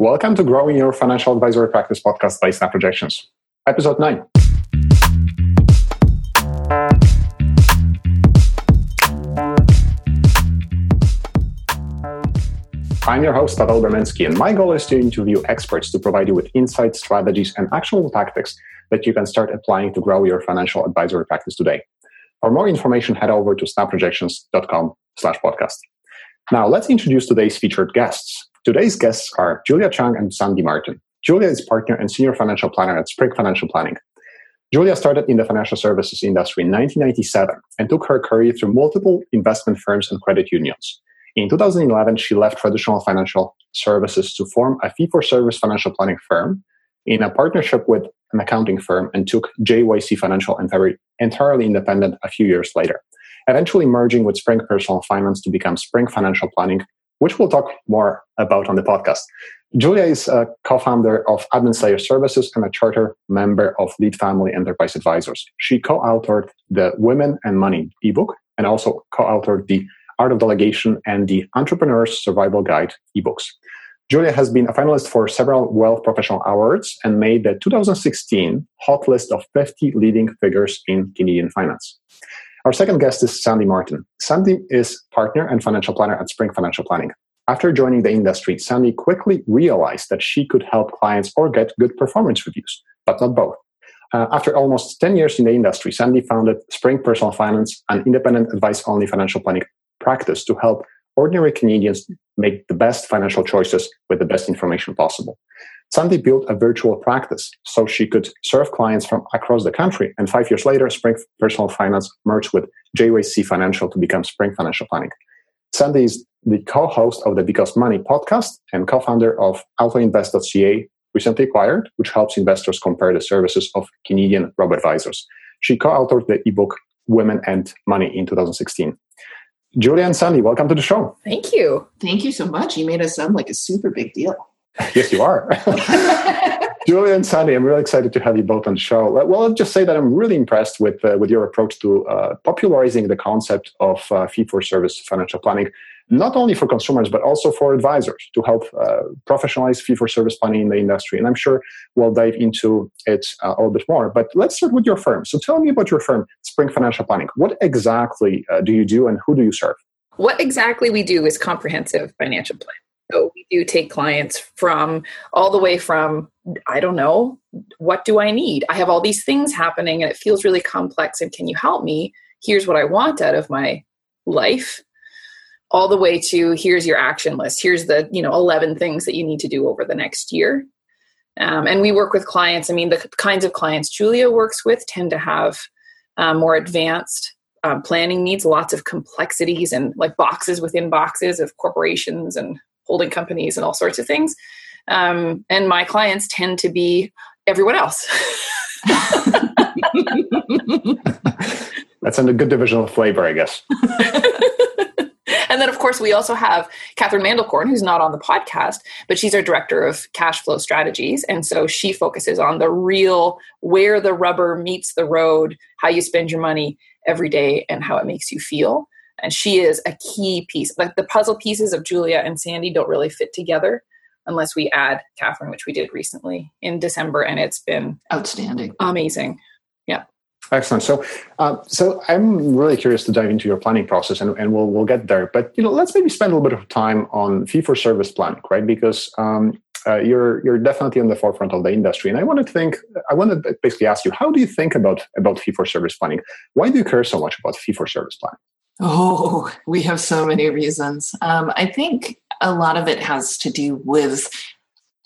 Welcome to Growing Your Financial Advisory Practice podcast by Snap Projections, episode 9. I'm your host, Pavel Bermensky, and my goal is to interview experts to provide you with insights, strategies, and actionable tactics that you can start applying to grow your financial advisory practice today. For more information, head over to snapprojections.com slash podcast. Now, let's introduce today's featured guests. Today's guests are Julia Chang and Sandi Martin. Julia is partner and senior financial planner at Spring Financial Planning. Julia started in the financial services industry in 1997 and took her career through multiple investment firms and credit unions. In 2011, she left traditional financial services to form a fee for service financial planning firm in a partnership with an accounting firm and took JYC Financial and very entirely independent a few years later, eventually merging with Spring Personal Finance to become Spring Financial Planning which we'll talk more about on the podcast. Julia is a co-founder of Admin Slayer Services and a charter member of Lead Family Enterprise Advisors. She co-authored the Women and Money ebook and also co-authored the Art of Delegation and the Entrepreneur's Survival Guide ebooks. Julia has been a finalist for several Wealth Professional Awards and made the 2016 hot list of 50 leading figures in Canadian finance. Our second guest is Sandi Martin. Sandi is partner and financial planner at Spring Financial Planning. After joining the industry, Sandi quickly realized that she could help clients or get good performance reviews, but not both. Uh, after almost 10 years in the industry, Sandi founded Spring Personal Finance, an independent advice only financial planning practice to help ordinary Canadians make the best financial choices with the best information possible. Sandi built a virtual practice so she could serve clients from across the country. And five years later, Spring Personal Finance merged with JYC Financial to become Spring Financial Planning. Sandi is the co-host of the Because Money podcast and co-founder of AutoInvest.ca, recently acquired, which helps investors compare the services of Canadian robo-advisors. She co-authored the ebook Women and Money in 2016. Julia and Sandy, welcome to the show. Thank you. Thank you so much. You made us sound like a super big deal. Yes, you are. Julia and Sandi, I'm really excited to have you both on the show. Well, I'll just say that I'm really impressed with uh, with your approach to uh, popularizing the concept of uh, fee for service financial planning, not only for consumers but also for advisors to help uh, professionalize fee for service planning in the industry. And I'm sure we'll dive into it uh, a little bit more. But let's start with your firm. So tell me about your firm, Spring Financial Planning. What exactly uh, do you do, and who do you serve? What exactly we do is comprehensive financial planning. So we do take clients from all the way from, I don't know, what do I need? I have all these things happening and it feels really complex. And can you help me? Here's what I want out of my life. All the way to here's your action list. Here's the, you know, 11 things that you need to do over the next year. Um, and we work with clients. I mean, the kinds of clients Julia works with tend to have um, more advanced um, planning needs, lots of complexities and like boxes within boxes of corporations and holding companies and all sorts of things. Um, and my clients tend to be everyone else. That's in a good division of flavor, I guess. and then, of course, we also have Catherine Mandelkorn, who's not on the podcast, but she's our director of cash flow strategies. And so she focuses on the real where the rubber meets the road, how you spend your money every day, and how it makes you feel and she is a key piece. Like the puzzle pieces of Julia and Sandi don't really fit together unless we add Catherine, which we did recently in December, and it's been outstanding, amazing. Yeah. Excellent. So, uh, so I'm really curious to dive into your planning process, and, and we'll we'll get there. But you know, let's maybe spend a little bit of time on fee for service planning, right? Because um, uh, you're you're definitely on the forefront of the industry, and I want to think. I want to basically ask you, how do you think about about fee for service planning? Why do you care so much about fee for service planning? Oh, we have so many reasons. Um, I think a lot of it has to do with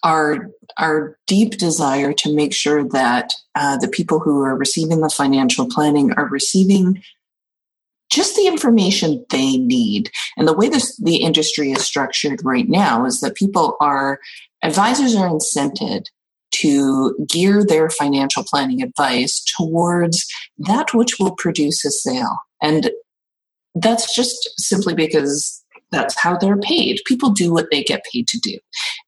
our our deep desire to make sure that uh, the people who are receiving the financial planning are receiving just the information they need. And the way this the industry is structured right now is that people are advisors are incented to gear their financial planning advice towards that which will produce a sale. And that's just simply because that's how they're paid. People do what they get paid to do.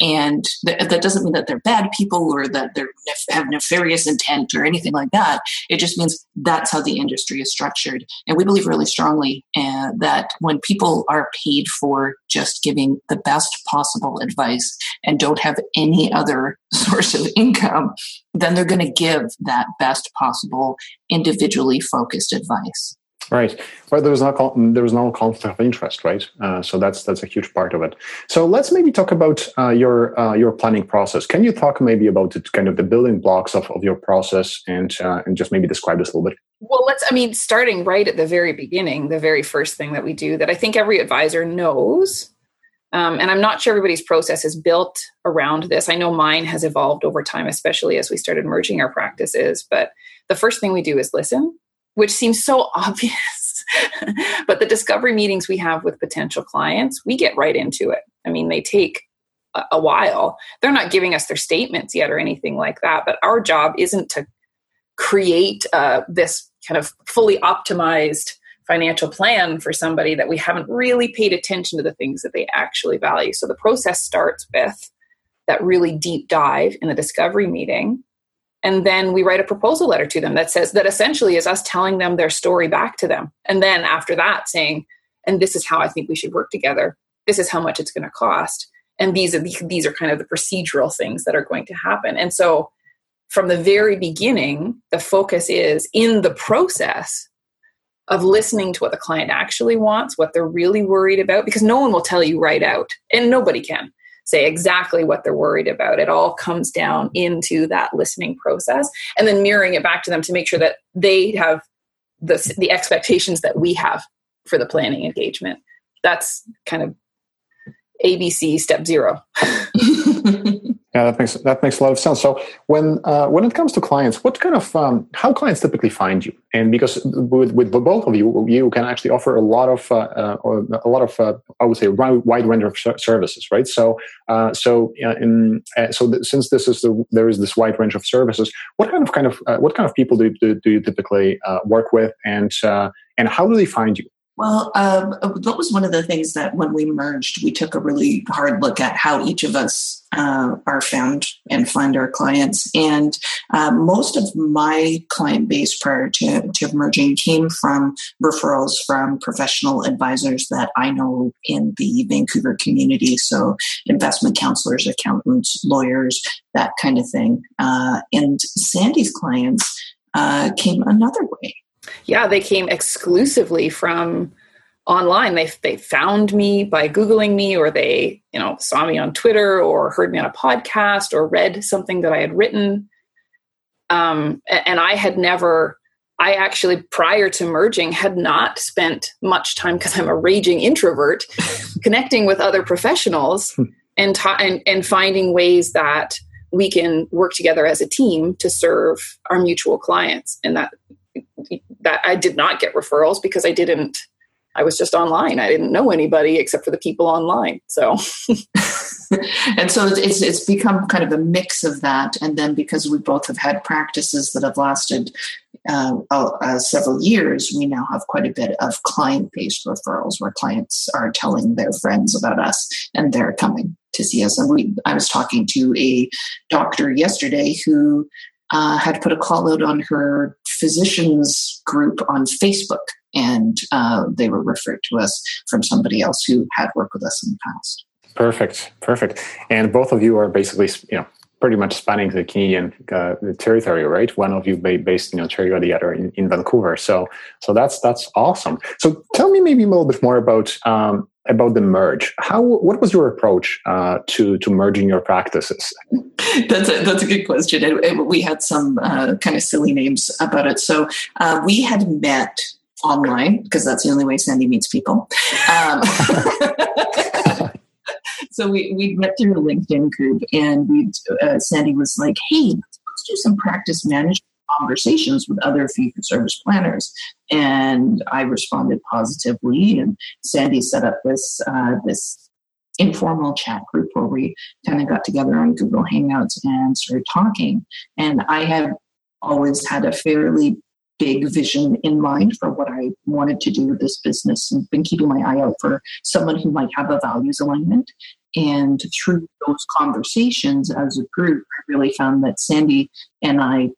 And th- that doesn't mean that they're bad people or that they nef- have nefarious intent or anything like that. It just means that's how the industry is structured. And we believe really strongly uh, that when people are paid for just giving the best possible advice and don't have any other source of income, then they're going to give that best possible individually focused advice. Right. Well, there was no there was no conflict of interest, right? Uh, so that's that's a huge part of it. So let's maybe talk about uh, your uh, your planning process. Can you talk maybe about it, kind of the building blocks of, of your process, and uh, and just maybe describe this a little bit? Well, let's. I mean, starting right at the very beginning, the very first thing that we do that I think every advisor knows, um, and I'm not sure everybody's process is built around this. I know mine has evolved over time, especially as we started merging our practices. But the first thing we do is listen which seems so obvious. but the discovery meetings we have with potential clients, we get right into it. I mean, they take a, a while. They're not giving us their statements yet or anything like that. But our job isn't to create uh, this kind of fully optimized financial plan for somebody that we haven't really paid attention to the things that they actually value. So the process starts with that really deep dive in the discovery meeting and then we write a proposal letter to them that says that essentially is us telling them their story back to them. And then after that saying and this is how i think we should work together. This is how much it's going to cost. And these are these are kind of the procedural things that are going to happen. And so from the very beginning the focus is in the process of listening to what the client actually wants what they're really worried about because no one will tell you right out and nobody can say exactly what they're worried about. It all comes down into that listening process and then mirroring it back to them to make sure that they have the, the expectations that we have for the planning engagement. That's kind of ABC step zero. Yeah, that makes that makes a lot of sense. So when uh, when it comes to clients, what kind of um, how clients typically find you? And because with, with both of you, you can actually offer a lot of uh, uh, a lot of uh, I would say wide range of services, right? So uh, so in, uh, so th- since this is the there is this wide range of services, what kind of kind of what kind of people do, do, do you typically work with, and and how do they find you? Well, um, that was one of the things that when we merged, we took a really hard look at how each of us uh, are found and find our clients. And uh, most of my client base prior to, to merging came from referrals from professional advisors that I know in the Vancouver community. So, investment counselors, accountants, lawyers, that kind of thing. Uh, and Sandi's clients uh, came another way yeah, they came exclusively from online. They they found me by googling me, or they you know saw me on Twitter, or heard me on a podcast, or read something that I had written. Um, and I had never. I actually, prior to merging, had not spent much time because I'm a raging introvert, connecting with other professionals hmm. and, ta- and and finding ways that we can work together as a team to serve our mutual clients. And that that I did not get referrals because I didn't I was just online. I didn't know anybody except for the people online. So and so it's it's become kind of a mix of that and then because we both have had practices that have lasted uh, uh, several years we now have quite a bit of client-based referrals where clients are telling their friends about us and they're coming to see us and we i was talking to a doctor yesterday who uh, had put a call out on her physicians group on Facebook, and uh, they were referred to us from somebody else who had worked with us in the past. Perfect, perfect. And both of you are basically, you know, pretty much spanning the Canadian uh, territory, right? One of you based in Ontario, the other in, in, Vancouver. So, so that's that's awesome. So, tell me maybe a little bit more about um, about the merge. How what was your approach uh, to to merging your practices? That's a that's a good question. And we had some uh, kind of silly names about it. So uh, we had met online because that's the only way Sandi meets people. Um, so we we met through a LinkedIn group, and we uh, Sandi was like, "Hey, let's do some practice management." conversations with other fee for service planners. And I responded positively, and Sandi set up this uh, this informal chat group where we kind of got together on Google Hangouts and started talking. And I have always had a fairly big vision in mind for what I wanted to do with this business and been keeping my eye out for someone who might have a values alignment. And through those conversations as a group, I really found that Sandi and I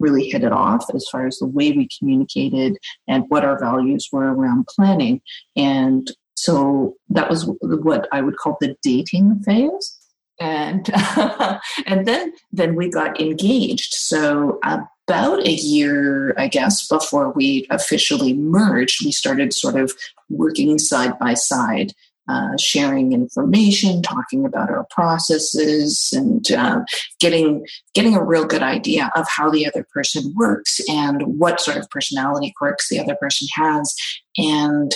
really hit it off as far as the way we communicated and what our values were around planning. And so that was what I would call the dating phase. And and then then we got engaged. So uh, about a year, I guess, before we officially merged, we started sort of working side by side uh, sharing information, talking about our processes, and uh, getting getting a real good idea of how the other person works and what sort of personality quirks the other person has, and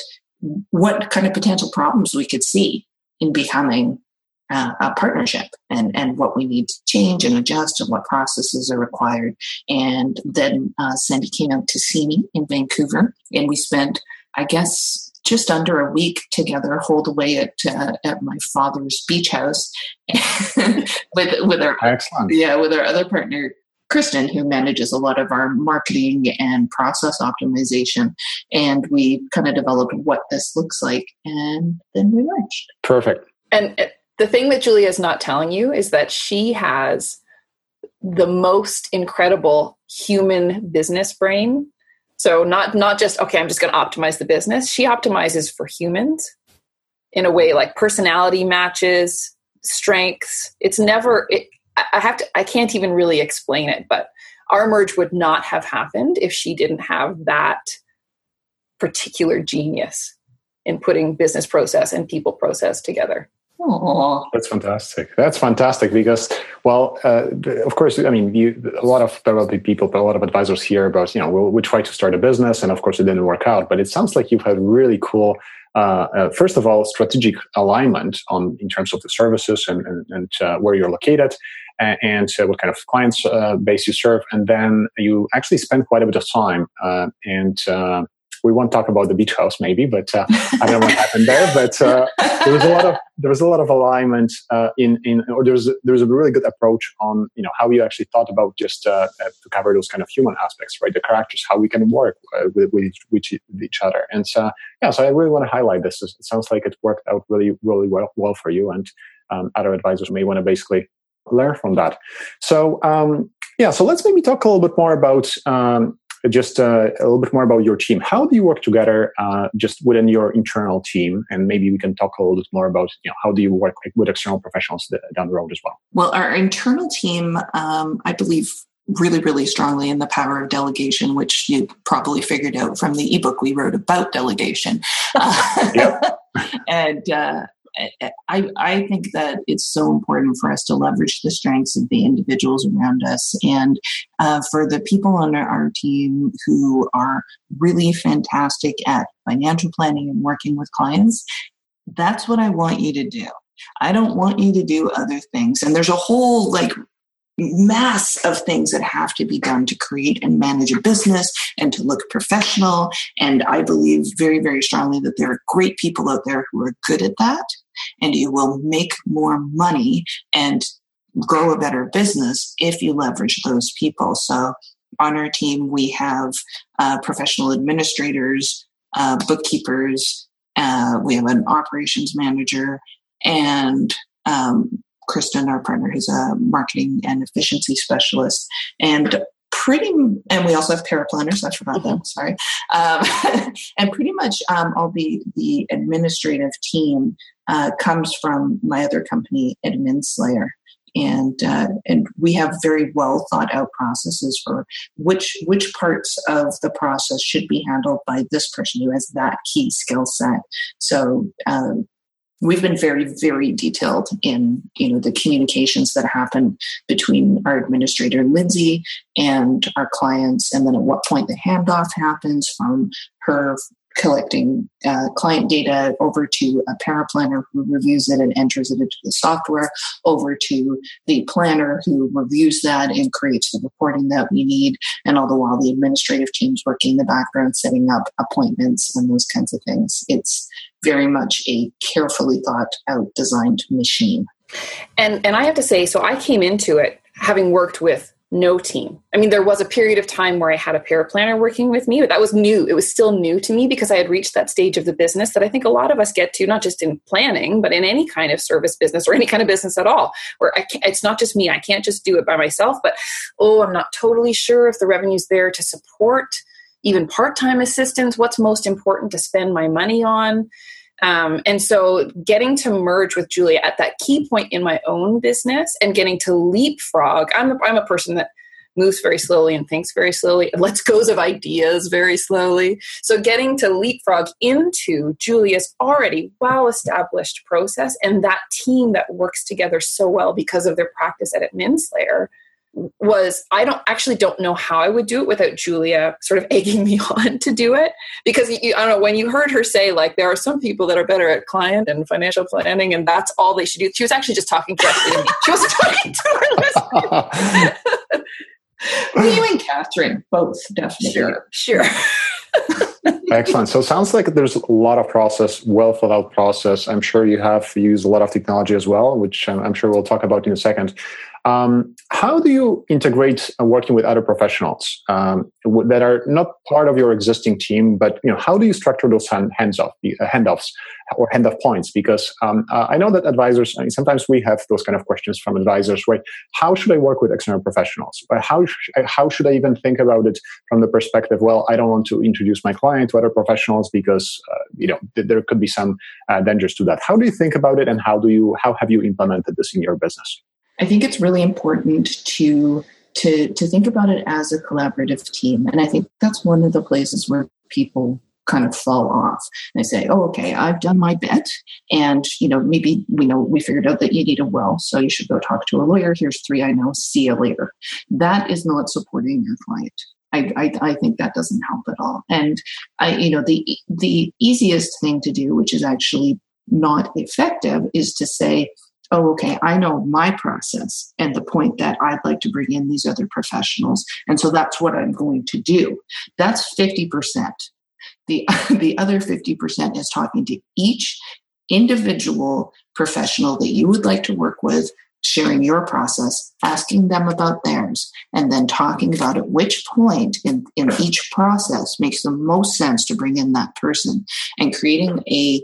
what kind of potential problems we could see in becoming uh, a partnership and, and what we need to change and adjust and what processes are required. And then uh, Sandi came out to see me in Vancouver, and we spent, I guess, just under a week together, holed away at uh, at my father's beach house with with our Excellent. yeah with our other partner Kristen, who manages a lot of our marketing and process optimization, and we kind of developed what this looks like, and then we merged. Perfect. And uh, the thing that Julia is not telling you is that she has the most incredible human business brain so not not just okay, I'm just going to optimize the business. She optimizes for humans in a way like personality matches, strengths. It's never it, I have to I can't even really explain it, but our merge would not have happened if she didn't have that particular genius in putting business process and people process together. Aww. That's fantastic. That's fantastic because, well, uh, of course, I mean, you, a lot of probably people, a lot of advisors hear about, you know, we, we try to start a business and of course it didn't work out, but it sounds like you've had really cool, uh, uh, first of all, strategic alignment on in terms of the services and, and, and uh, where you're located and, and uh, what kind of clients uh, base you serve. And then you actually spend quite a bit of time and we won't talk about the beach house maybe, but uh, I don't know what happened there. But uh, there was a lot of there was a lot of alignment uh, in in or there was there was a really good approach on you know how you actually thought about just uh, uh, to cover those kind of human aspects, right? The characters, how we can work uh, with with each, with each, other, and so yeah. So I really want to highlight this. It sounds like it worked out really really well well for you, and um, other advisors may want to basically learn from that. So um, yeah, so let's maybe talk a little bit more about um, just uh, a little bit more about your team. How do you work together uh, just within your internal team? And maybe we can talk a little bit more about you know how do you work with external professionals down the road as well. Well, our internal team, um, I believe, really, really strongly in the power of delegation, which you probably figured out from the ebook we wrote about delegation. yep. and uh, I, I think that it's so important for us to leverage the strengths of the individuals around us. And uh, for the people on our team who are really fantastic at financial planning and working with clients, that's what I want you to do. I don't want you to do other things. And there's a whole like mass of things that have to be done to create and manage a business and to look professional. And I believe very, very strongly that there are great people out there who are good at that and you will make more money and grow a better business if you leverage those people. So on our team, we have uh, professional administrators, uh, bookkeepers, uh, we have an operations manager, and um, Kristen, our partner, who's a marketing and efficiency specialist. And pretty, and we also have paraplanners. I forgot them. Sorry. Um, and pretty much um, all the the administrative team uh, comes from my other company, admin slayer And uh, and we have very well thought out processes for which which parts of the process should be handled by this person who has that key skill set. So um, we've been very very detailed in you know the communications that happen between our administrator lindsay and our clients and then at what point the handoff happens from her collecting uh, client data over to a para planner who reviews it and enters it into the software, over to the planner who reviews that and creates the reporting that we need, and all the while the administrative team's working in the background, setting up appointments and those kinds of things. It's very much a carefully thought out, designed machine. And and I have to say, so I came into it having worked with no team. I mean, there was a period of time where I had a paraplanner working with me, but that was new. It was still new to me because I had reached that stage of the business that I think a lot of us get to, not just in planning, but in any kind of service business or any kind of business at all, where it's not just me. I can't just do it by myself, but oh, I'm not totally sure if the revenue's there to support even part time assistants. What's most important to spend my money on? Um, and so getting to merge with Julia at that key point in my own business and getting to leapfrog, I'm a, I'm a person that moves very slowly and thinks very slowly and lets go of ideas very slowly. So getting to leapfrog into Julia's already well established process and that team that works together so well because of their practice at Adminslayer was I don't actually don't know how I would do it without Julia sort of egging me on to do it because you, I don't know when you heard her say like there are some people that are better at client and financial planning and that's all they should do. She was actually just talking directly to me. She wasn't talking to her listeners. you and Catherine both definitely. Sure, sure. Excellent. So it sounds like there's a lot of process, well thought out process. I'm sure you have used a lot of technology as well, which I'm, I'm sure we'll talk about in a second. Um, how do you integrate uh, working with other professionals um, that are not part of your existing team, but you know how do you structure those hand, hands off, uh, handoffs or handoff points? Because um, uh, I know that advisors I mean, sometimes we have those kind of questions from advisors. Right? How should I work with external professionals? How sh- how should I even think about it from the perspective? Well, I don't want to introduce my client to other professionals because uh, you know th- there could be some uh, dangers to that. How do you think about it, and how do you how have you implemented this in your business? I think it's really important to to to think about it as a collaborative team, and I think that's one of the places where people kind of fall off. They say, "Oh, okay, I've done my bit, and you know, maybe we know we figured out that you need a will, so you should go talk to a lawyer. Here's three I know. See you later." That is not supporting your client. I, I, I, think that doesn't help at all. And I, you know, the the easiest thing to do, which is actually not effective, is to say, oh, okay, I know my process and the point that I'd like to bring in these other professionals. And so that's what I'm going to do. That's 50%. The, the other 50% is talking to each individual professional that you would like to work with, sharing your process, asking them about theirs, and then talking about at which point in, in each process makes the most sense to bring in that person and creating a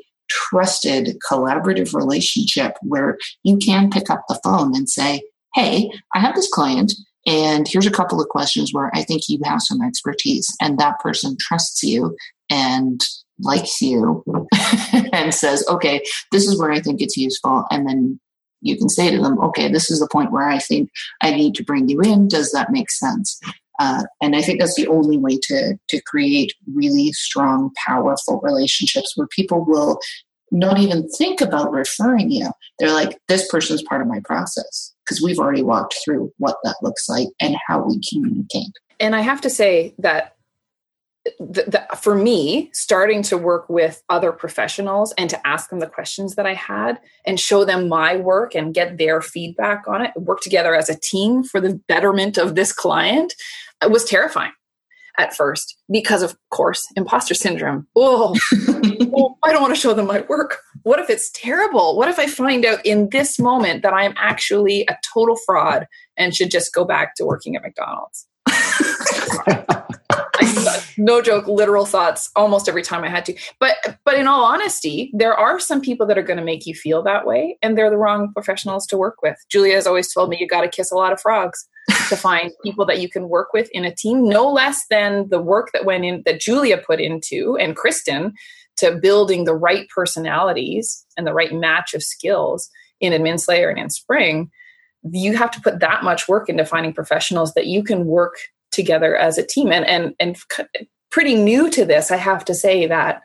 trusted collaborative relationship where you can pick up the phone and say, Hey, I have this client and here's a couple of questions where I think you have some expertise and that person trusts you and likes you and says, okay, this is where I think it's useful. And then you can say to them, okay, this is the point where I think I need to bring you in. Does that make sense? Uh, and I think that's the only way to to create really strong, powerful relationships where people will not even think about referring you. They're like, this person's part of my process because we've already walked through what that looks like and how we communicate. And I have to say that the, the, for me, starting to work with other professionals and to ask them the questions that I had and show them my work and get their feedback on it, work together as a team for the betterment of this client, was terrifying at first because, of course, imposter syndrome. Oh, oh, I don't want to show them my work. What if it's terrible? What if I find out in this moment that I am actually a total fraud and should just go back to working at McDonald's? no joke literal thoughts almost every time i had to. But but in all honesty there are some people that are going to make you feel that way and they're the wrong professionals to work with. Julia has always told me you got to kiss a lot of frogs to find people that you can work with in a team no less than the work that went in that julia put into and kristen to building the right personalities and the right match of skills in admin slayer and in spring. You have to put that much work into finding professionals that you can work together as a team. And and and pretty new to this i have to say that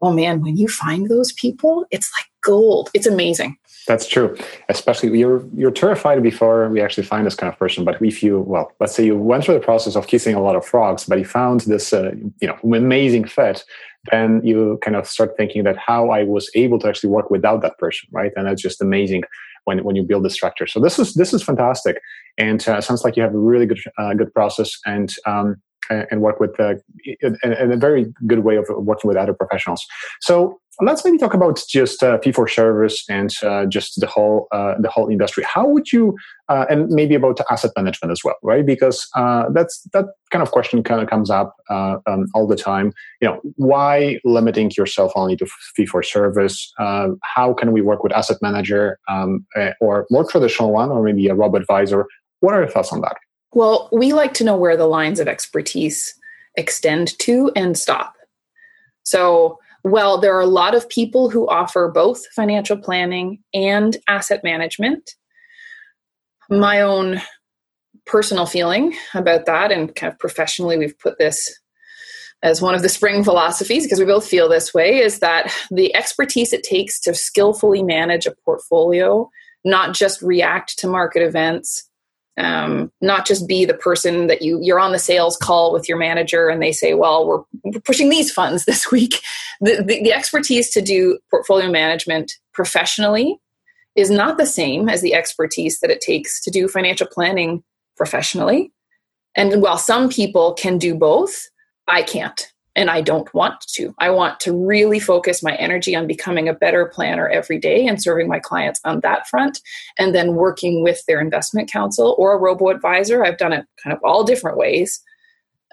oh man when you find those people it's like gold. It's amazing. That's true. Especially you're you're terrified before we actually find this kind of person but if you well let's say you went through the process of kissing a lot of frogs but you found this uh, you know amazing fit then you kind of start thinking that how i was able to actually work without that person right? And that's just amazing when, when you build the structure. So this is this is fantastic, and uh, sounds like you have a really good uh, good process and um, and work with uh, and a very good way of working with other professionals. So let's maybe talk about just uh, fee for service and uh, just the whole uh, the whole industry. How would you uh, and maybe about asset management as well, right? Because uh, that's that kind of question kind of comes up uh, um, all the time. You know, why limiting yourself only to fee for service? how can we work with asset manager um, or more traditional one, or maybe a robo advisor? What are your thoughts on that? Well, we like to know where the lines of expertise extend to and stop. So well, there are a lot of people who offer both financial planning and asset management. My own personal feeling about that, and kind of professionally, we've put this as one of the spring philosophies because we both feel this way is that the expertise it takes to skillfully manage a portfolio, not just react to market events, um, not just be the person that you you're on the sales call with your manager and they say well we're, we're pushing these funds this week. The, the, the expertise to do portfolio management professionally is not the same as the expertise that it takes to do financial planning professionally. And while some people can do both i can't and I don't want to. I want to really focus my energy on becoming a better planner every day and serving my clients on that front, and then working with their investment counsel or a robo advisor. I've done it kind of all different ways,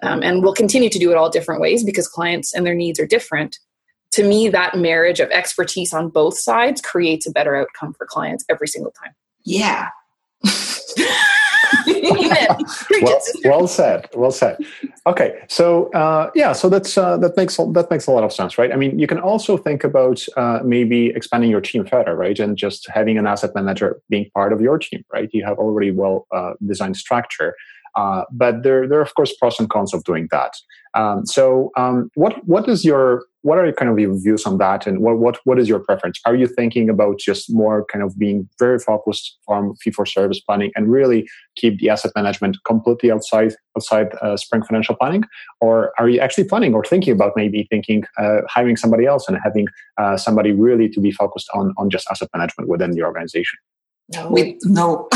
um, and will continue to do it all different ways because clients and their needs are different. To me, that marriage of expertise on both sides creates a better outcome for clients every single time. Yeah. well, well, said. Well said. Okay, so uh, yeah, so that's uh, that makes that makes a lot of sense, right? I mean, you can also think about uh, maybe expanding your team further, right, and just having an asset manager being part of your team, right? You have already well uh, designed structure, uh, but there there are of course pros and cons of doing that. Um, so, um, what what is your what are kind of your views on that, and what what what is your preference? Are you thinking about just more kind of being very focused on fee for service planning and really keep the asset management completely outside outside uh, Spring Financial Planning, or are you actually planning or thinking about maybe thinking uh, hiring somebody else and having uh, somebody really to be focused on on just asset management within the organization? No. We no.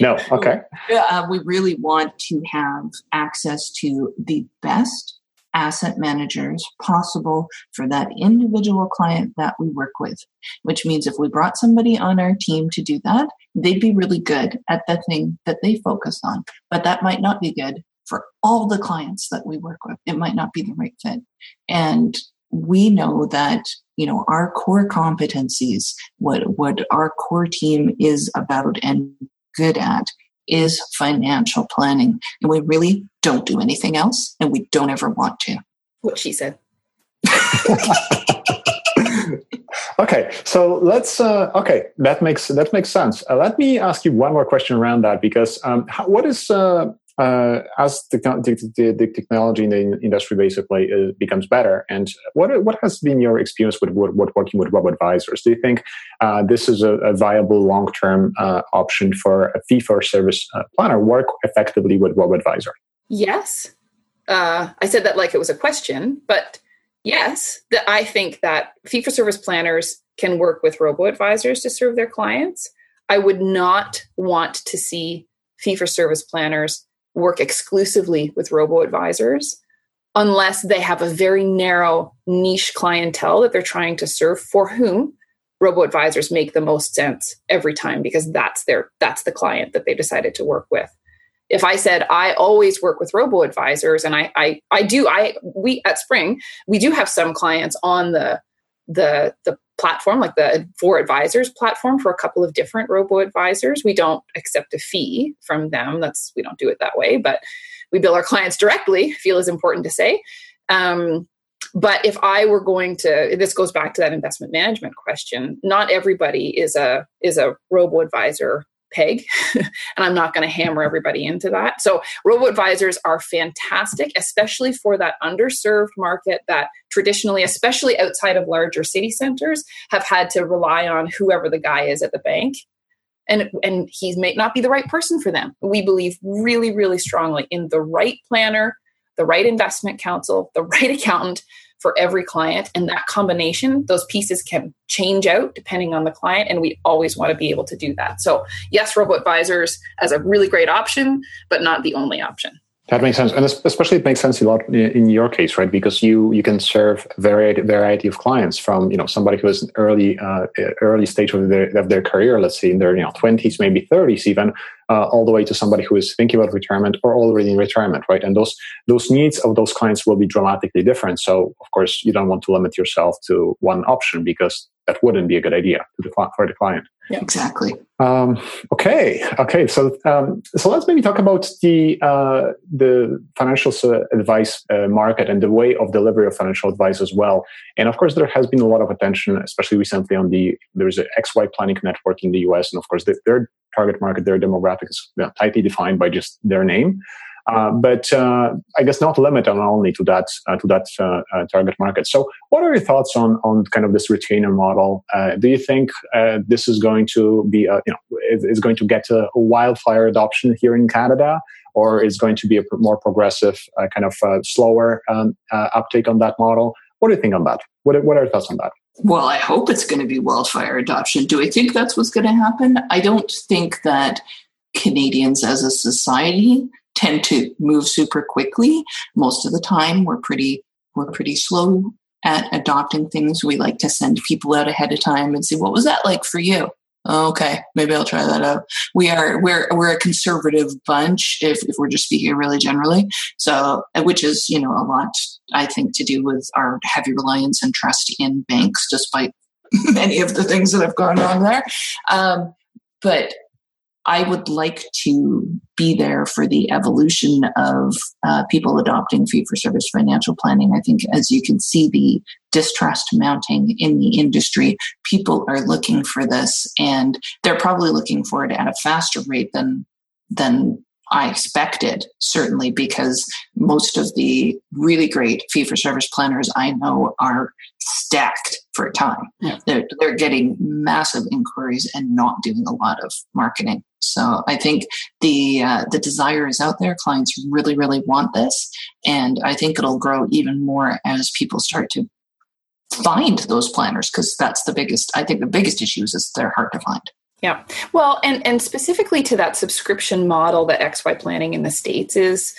no. Okay. Uh, we really want to have access to the best asset managers possible for that individual client that we work with. Which means if we brought somebody on our team to do that, they'd be really good at the thing that they focus on. But that might not be good for all the clients that we work with. It might not be the right fit. And we know that you know our core competencies what what our core team is about and good at is financial planning. And we really don't do anything else and we don't ever want to. What she said. Okay so let's uh, okay that makes that makes sense. Uh, let me ask you one more question around that because um, how, what is uh, uh, as the, the, the, technology in the industry basically uh, becomes better, and what what has been your experience with, with working with robo advisors? Do you think uh, this is a, a viable long term uh, option for a fee for service uh, planner work effectively with robo advisor? Yes, uh, I said that like it was a question, but yes, that I think that fee for service planners can work with robo advisors to serve their clients. I would not want to see fee for service planners work exclusively with robo advisors unless they have a very narrow niche clientele that they're trying to serve for whom robo advisors make the most sense every time because that's their that's the client that they decided to work with. If i said i always work with robo advisors and i i, I do i we at spring we do have some clients on the the the platform, like the for advisors platform, for a couple of different robo advisors. We don't accept a fee from them. That's we don't do it that way, but we bill our clients directly. Feel is important to say. Um, but if I were going to, this goes back to that investment management question. Not everybody is a is a robo advisor peg and i'm not going to hammer everybody into that. So robo advisors are fantastic especially for that underserved market that traditionally especially outside of larger city centers have had to rely on whoever the guy is at the bank. And and he may not be the right person for them. We believe really really strongly in the right planner the right investment counsel the right accountant for every client. And that combination, those pieces can change out depending on the client. And we always want to be able to do that. So, yes, robo advisors as a really great option, but not the only option. That makes sense, and especially it makes sense a lot in your case, right? Because you you can serve a variety variety of clients from you know somebody who is an early uh, early stage of their of their career, let's say in their you know twenties, maybe thirties, even uh, all the way to somebody who is thinking about retirement or already in retirement, right? And those those needs of those clients will be dramatically different. So of course, you don't want to limit yourself to one option because that wouldn't be a good idea for the client. Yeah, exactly. Um, okay, okay. So, um, so let's maybe talk about the uh, the financial advice uh, market and the way of delivery of financial advice as well. And of course, there has been a lot of attention, especially recently, on the there's an XY Planning Network in the US, and of course, the, their target market, their demographic is tightly defined by just their name. Uh, but uh, I guess not limited only to that uh, to that target market. So, what are your thoughts on on kind of this retainer model? Do you think this is going to be a, you know is, going to get a, a, wildfire adoption here in Canada, or is going to be a more progressive kind of slower um, uptake on that model? What do you think on that? What what are your thoughts on that? Well, I hope it's going to be wildfire adoption. Do I think that's what's going to happen? I don't think that Canadians as a society tend to move super quickly. Most of the time, we're pretty we're pretty slow at adopting things. We like to send people out ahead of time and see what was that like for you. Okay, maybe I'll try that out. We are we're we're a conservative bunch if, if we're just speaking really generally. So which is, you know, a lot I think to do with our heavy reliance and trust in banks, despite many of the things that have gone on there. Um, but I would like to be there for the evolution of uh, people adopting fee for service financial planning. I think, as you can see, the distrust mounting in the industry, people are looking for this, and they're probably looking for it at a faster rate than than I expected, certainly because most of the really great fee for service planners I know are stacked for time. Yeah. They're, they're getting massive inquiries and not doing a lot of marketing. So I think the uh, the desire is out there. Clients really, really want this, and I think it'll grow even more as people start to find those planners because that's the biggest. I think the biggest issues is they're hard to find. Yeah. Well, and and specifically to that subscription model that XY Planning in the states is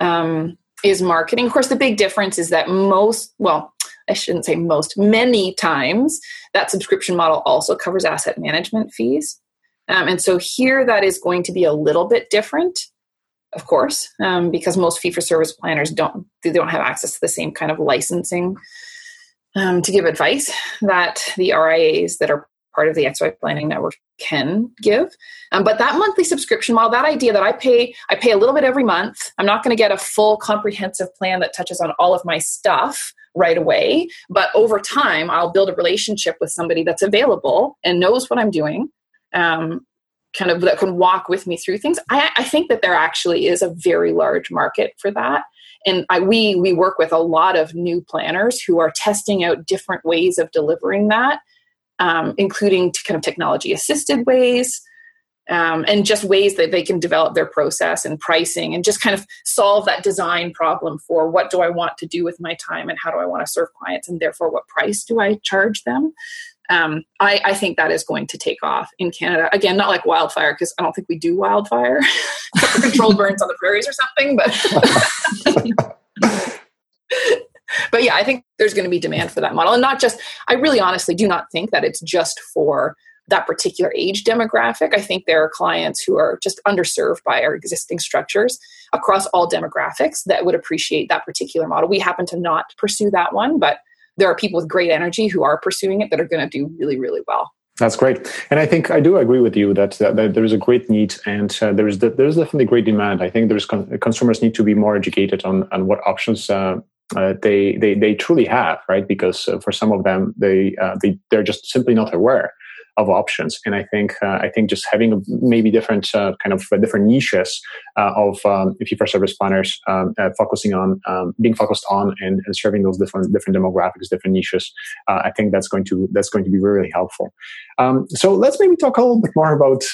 um, is marketing. Of course, the big difference is that most, well, I shouldn't say most, many times that subscription model also covers asset management fees. Um, and so here that is going to be a little bit different, of course, um, because most fee for service planners don't they don't have access to the same kind of licensing um, to give advice that the RIAs that are part of the XY Planning Network can give. Um, but that monthly subscription model, that idea that I pay, I pay a little bit every month. I'm not going to get a full comprehensive plan that touches on all of my stuff right away. But over time, I'll build a relationship with somebody that's available and knows what I'm doing. Um, kind of that can walk with me through things. I, I think that there actually is a very large market for that and I, we we work with a lot of new planners who are testing out different ways of delivering that um, including kind of technology assisted ways um, and just ways that they can develop their process and pricing and just kind of solve that design problem for what do I want to do with my time and how do I want to serve clients and therefore what price do I charge them. Um, I, I, think that is going to take off in Canada. Again, not like wildfire because I don't think we do wildfire, controlled burns on the prairies or something. But but yeah, I think there's going to be demand for that model. And not just, I really honestly do not think that it's just for that particular age demographic. I think there are clients who are just underserved by our existing structures across all demographics that would appreciate that particular model. We happen to not pursue that one, but there are people with great energy who are pursuing it that are going to do really, really well. That's great, and I think I do agree with you that, that, that there is a great need, and uh, there is the, there is definitely great demand. I think there's con- consumers need to be more educated on on what options uh, uh, they, they they truly have, right? Because uh, for some of them, they uh, they they're just simply not aware of options. And I think uh, I think just having maybe different uh, kind of uh, different niches uh, of um, fee for service planners um, uh, focusing on um, being focused on and, and, serving those different different demographics, different niches. Uh, I think that's going to that's going to be really helpful. Um, so let's maybe talk a little bit more about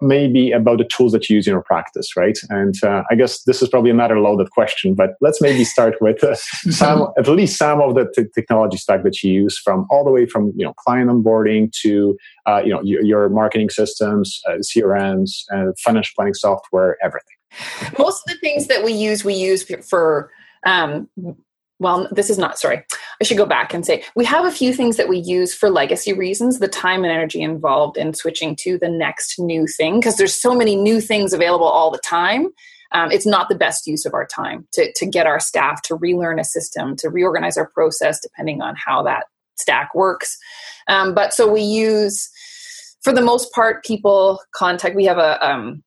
maybe about the tools that you use in your practice, right? And I guess this is probably another loaded question, but let's maybe start with some at least some of the t- technology stack that you use from all the way from you know client onboarding to uh, you know your, your, marketing systems, uh, CRMs, uh, financial planning software, everything. Most of the things that we use, we use for um, well, this is not, sorry, I should go back and say we have a few things that we use for legacy reasons, the time and energy involved in switching to the next new thing, because there's so many new things available all the time. Um, it's not the best use of our time to, to get our staff to relearn a system, to reorganize our process, depending on how that stack works. Um, but so we use, for the most part, people contact, we have a, um,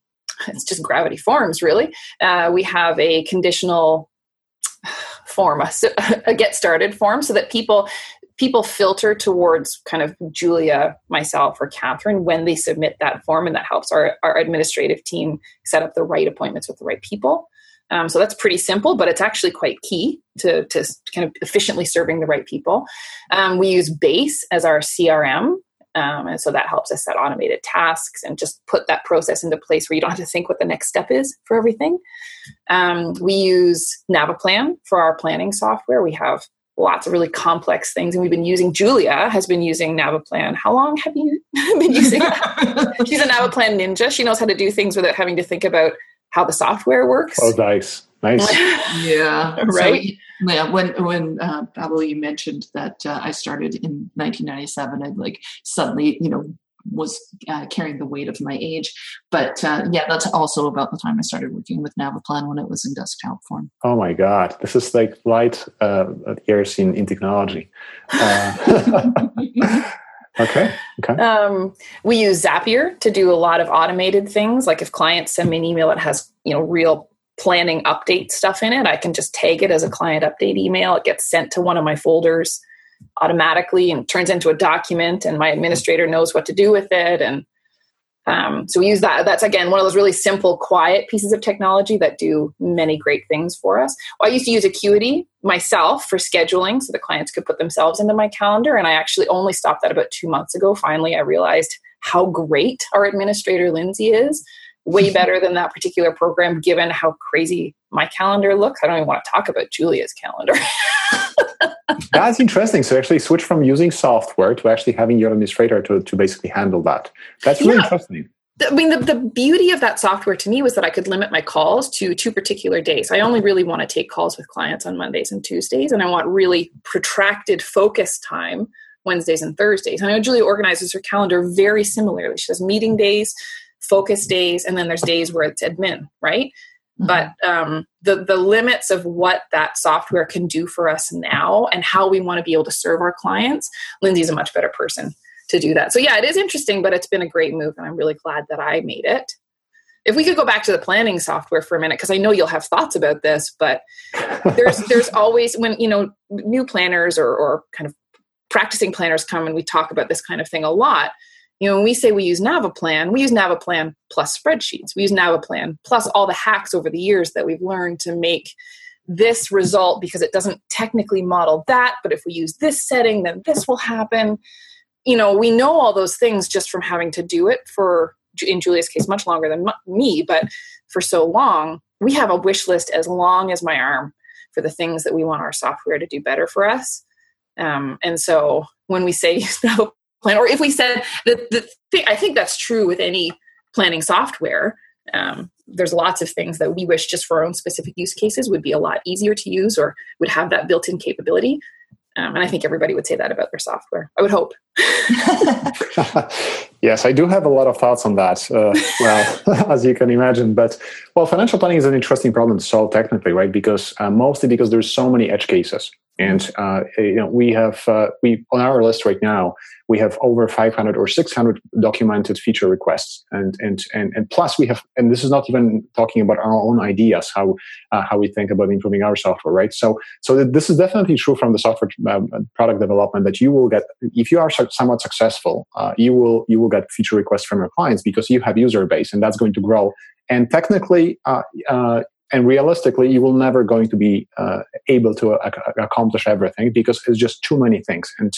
it's just gravity forms really. Uh, we have a conditional form, a, a get started form, so that people people filter towards kind of Julia, myself, or Catherine when they submit that form, and that helps our, our administrative team set up the right appointments with the right people. Um, so that's pretty simple, but it's actually quite key to, to kind of efficiently serving the right people. Um, we use Base as our CRM. Um, and so that helps us set automated tasks and just put that process into place where you don't have to think what the next step is for everything. Um, we use Naviplan for our planning software. We have lots of really complex things, and we've been using. Julia has been using Naviplan. How long have you been using that? She's a Naviplan ninja. She knows how to do things without having to think about how the software works. Oh, nice, nice. yeah, right. So, yeah, when when uh, Pablo, you mentioned that uh, I started in 1997, and like suddenly, you know, was uh, carrying the weight of my age. But uh, yeah, that's also about the time I started working with Naviplan when it was in desktop form. Oh my God, this is like light uh, years in, in technology. Uh, okay. Okay. Um, we use Zapier to do a lot of automated things. Like if clients send me an email that has you know real planning update stuff in it, I can just tag it as a client update email. It gets sent to one of my folders automatically and turns into a document and my administrator knows what to do with it and um, so we use that that's again one of those really simple quiet pieces of technology that do many great things for us. Well, i used to use acuity myself for scheduling so the clients could put themselves into my calendar and i actually only stopped that about two months ago. Finally i realized how great our administrator lindsay is way better than that particular program given how crazy my calendar looks. I don't even want to talk about julia's calendar That's interesting. So actually switch from using software to actually having your administrator to, to basically handle that. That's really yeah. interesting. I mean, the, the beauty of that software to me was that I could limit my calls to two particular days. I only really want to take calls with clients on Mondays and Tuesdays, and I want really protracted focus time Wednesdays and Thursdays. I know Julia organizes her calendar very similarly. She has meeting days, focus days, and then there's days where it's admin, right? Mm-hmm. But um, the the limits of what that software can do for us now and how we want to be able to serve our clients, Lindsay's a much better person to do that. So yeah, it is interesting, but it's been a great move, and I'm really glad that I made it. If we could go back to the planning software for a minute, because I know you'll have thoughts about this, but there's there's always when you know new planners or, or kind of practicing planners come and we talk about this kind of thing a lot you know, when we say we use Naviplan, we use Naviplan plus spreadsheets. We use Naviplan plus all the hacks over the years that we've learned to make this result because it doesn't technically model that, but if we use this setting, then this will happen. You know, we know all those things just from having to do it for, in Julia's case, much longer than me, but for so long. We have a wish list as long as my arm for the things that we want our software to do better for us. Um, and so when we say use plan or if we said that the thing i think that's true with any planning software um, there's lots of things that we wish just for our own specific use cases would be a lot easier to use or would have that built-in capability um, and I think everybody would say that about their software. I would hope. yes, I do have a lot of thoughts on that. Uh, well, as you can imagine, but well, financial planning is an interesting problem to solve technically, right? Because uh, mostly because there's so many edge cases, and uh, you know we have uh, we on our list right now we have over 500 or 600 documented feature requests and and and, and plus we have and this is not even talking about our own ideas how uh, how we think about improving our software right so so this is definitely true from the software um, product development that you will get if you are somewhat successful uh, you will you will get feature requests from your clients because you have user base and that's going to grow. And technically uh, uh, and realistically you will never going to be uh, able to uh, accomplish everything because it's just too many things. And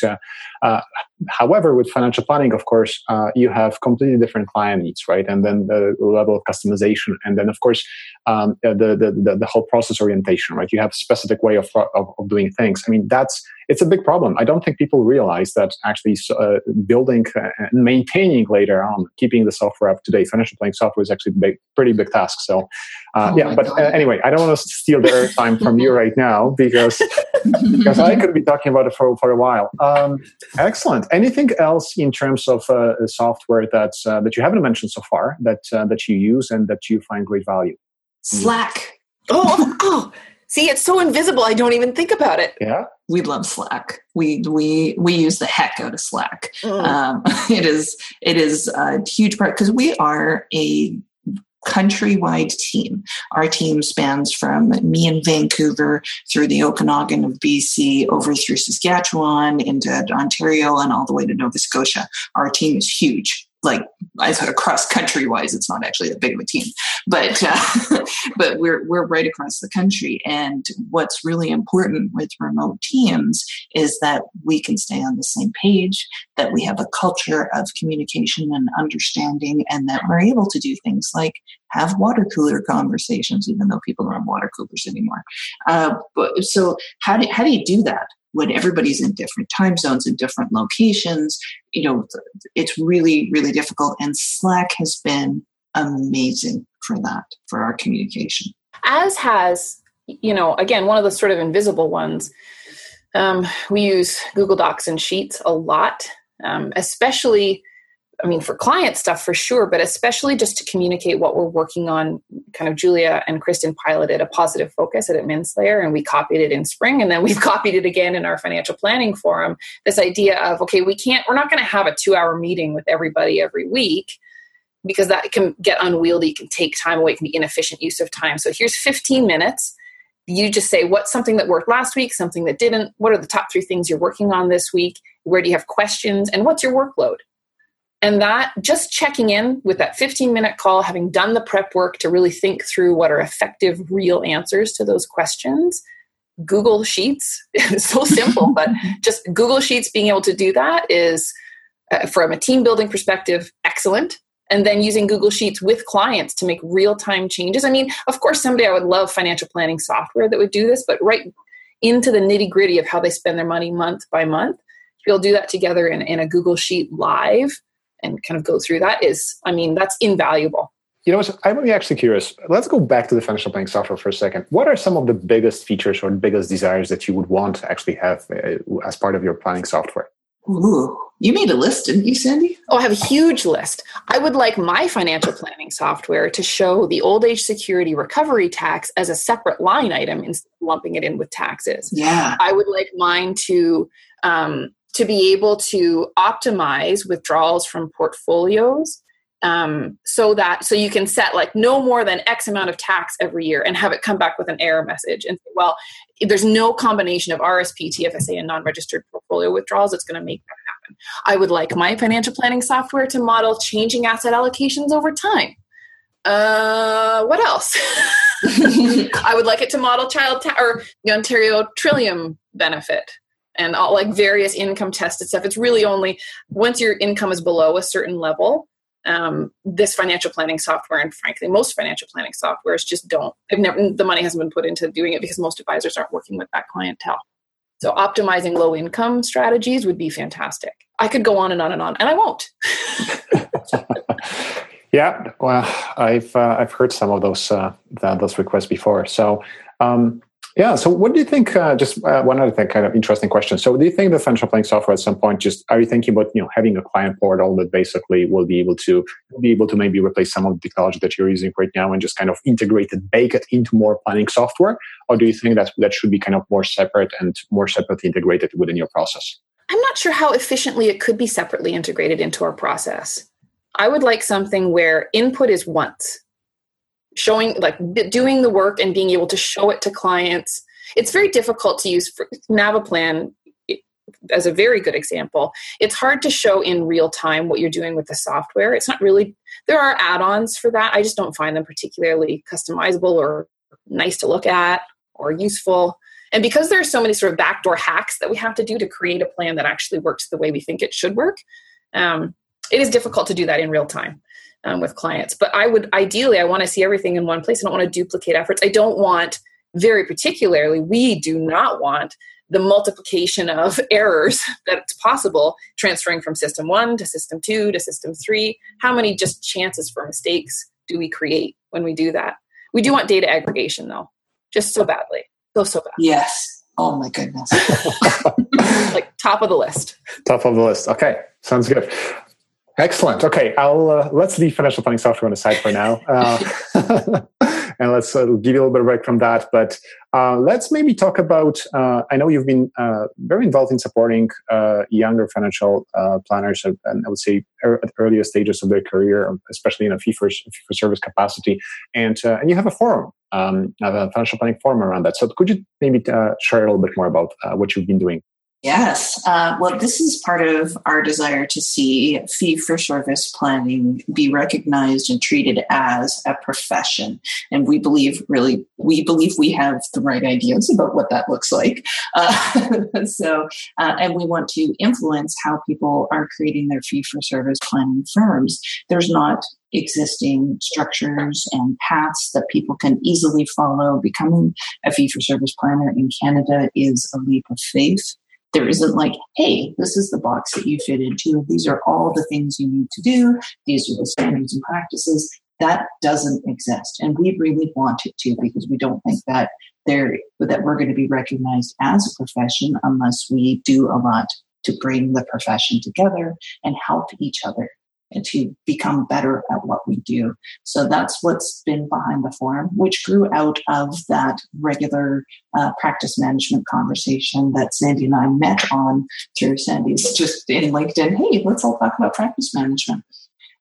however with financial planning of course you have completely different client needs right? And then the level of customization and then of course um, the, the, the, the whole process orientation right? You have a specific way of, of, of, doing things. I mean that's it's a big problem. I don't think people realize that actually uh, building uh, and maintaining later on, keeping the software up to date, financial planning software is actually a big, pretty big task. So, uh, oh yeah. But uh, anyway, I don't want to steal the time from you right now because because I could be talking about it for for a while. Um, excellent. Anything else in terms of uh, software that that you haven't mentioned so far that that you use and that you find great value? Slack. Oh, oh, see, it's so invisible. I don't even think about it. Yeah, we love Slack. We we we use the heck out of Slack. Mm. Um, it is it is a huge part because we are a countrywide team. Our team spans from me in Vancouver through the Okanagan of BC, over through Saskatchewan into Ontario, and all the way to Nova Scotia. Our team is huge like across country wise it's not actually that big of a team but uh, but we're we're right across the country. And what's really important with remote teams is that we can stay on the same page that we have a culture of communication and understanding and that we're able to do things like have water cooler conversations even though people don't have water coolers anymore. Uh, but so how do, how do you do that when everybody's in different time zones in different locations you know it's really really difficult and slack has been amazing for that for our communication. As has you know again one of the sort of invisible ones um, we use google docs and sheets a lot um, especially I mean, for client stuff for sure, but especially just to communicate what we're working on. Kind of Julia and Kristen piloted a positive focus at Adminslayer, and we copied it in spring, and then we've copied it again in our financial planning forum. This idea of okay, we can't, we're not going to have a two-hour meeting with everybody every week because that can get unwieldy, can take time away, can be inefficient use of time. So here's 15 minutes. You just say what's something that worked last week, something that didn't. What are the top three things you're working on this week? Where do you have questions, and what's your workload? And that just checking in with that 15 minute call, having done the prep work to really think through what are effective, real answers to those questions. Google Sheets is so simple, but just Google Sheets being able to do that is, uh, from a team building perspective, excellent. And then using Google Sheets with clients to make real time changes. I mean, of course, someday I would love financial planning software that would do this, but right into the nitty gritty of how they spend their money month by month, we'll do that together in, in a Google Sheet live and kind of go through that is, I mean, that's invaluable. You know, I'm actually curious. Let's go back to the financial planning software for a second. What are some of the biggest features or biggest desires that you would want to actually have uh, as part of your planning software? Ooh, you made a list, didn't you, Sandi? Oh, I have a huge list. I would like my financial planning software to show the old age security recovery tax as a separate line item instead of lumping it in with taxes. Yeah. I would like mine to um, to be able to optimize withdrawals from portfolios um, so that so you can set like no more than x amount of tax every year and have it come back with an error message and say well there's no combination of rsp tfsa and non-registered portfolio withdrawals that's going to make that happen. I would like my financial planning software to model changing asset allocations over time. Uh, what else? I would like it to model child ta- or the ontario trillium benefit and all like various income tested stuff. It's really only once your income is below a certain level, um, this financial planning software and frankly most financial planning softwares just don't. I've never the money hasn't been put into doing it because most advisors aren't working with that clientele. So optimizing low income strategies would be fantastic. I could go on and on and on, and I won't. yeah, well, I've uh, I've heard some of those uh, those requests before. So um, yeah. So, what do you think? Uh, just uh, one other thing, kind of interesting question. So, do you think the financial planning software at some point just are you thinking about you know having a client portal that basically will be able to be able to maybe replace some of the technology that you're using right now and just kind of integrate it, bake it into more planning software, or do you think that that should be kind of more separate and more separately integrated within your process? I'm not sure how efficiently it could be separately integrated into our process. I would like something where input is once showing like doing the work and being able to show it to clients. It's very difficult to use naviplan as a very good example. It's hard to show in real time what you're doing with the software. It's not really there are add-ons for that. I just don't find them particularly customizable or nice to look at or useful. And because there are so many sort of backdoor hacks that we have to do to create a plan that actually works the way we think it should work um, it is difficult to do that in real time um, with clients. But I would ideally, I want to see everything in one place. I don't want to duplicate efforts. I don't want, very particularly, we do not want the multiplication of errors that's possible transferring from system one to system two to system three. How many just chances for mistakes do we create when we do that? We do want data aggregation though, just so badly. So, so bad. Yes. Oh my goodness. like top of the list. Top of the list. Okay. Sounds good. Excellent. Okay, I'll uh, let's leave financial planning software on the side for now, uh, and let's uh, give you a little bit of break from that. But uh, let's maybe talk about. Uh, I know you've been uh, very involved in supporting younger financial planners, and, I would say er- at earlier stages of their career, especially in a fee for, service capacity. And and you have a forum, um, a financial planning forum around that. So could you maybe share a little bit more about what you've been doing? Yes. Uh, well, this is part of our desire to see fee for service planning be recognized and treated as a profession. And we believe, really, we believe we have the right ideas about what that looks like. Uh, so, uh, and we want to influence how people are creating their fee for service planning firms. There's not existing structures and paths that people can easily follow. Becoming a fee for service planner in Canada is a leap of faith there isn't like, hey, this is the box that you fit into. These are all the things you need to do. These are the standards and practices. That doesn't exist. And we really want it to because we don't think that there that we're going to be recognized as a profession unless we do a lot to bring the profession together and help each other and to become better at what we do. So that's what's been behind the forum, which grew out of that regular uh, practice management conversation that Sandi and I met on through Sandi's just in LinkedIn. Hey, let's all talk about practice management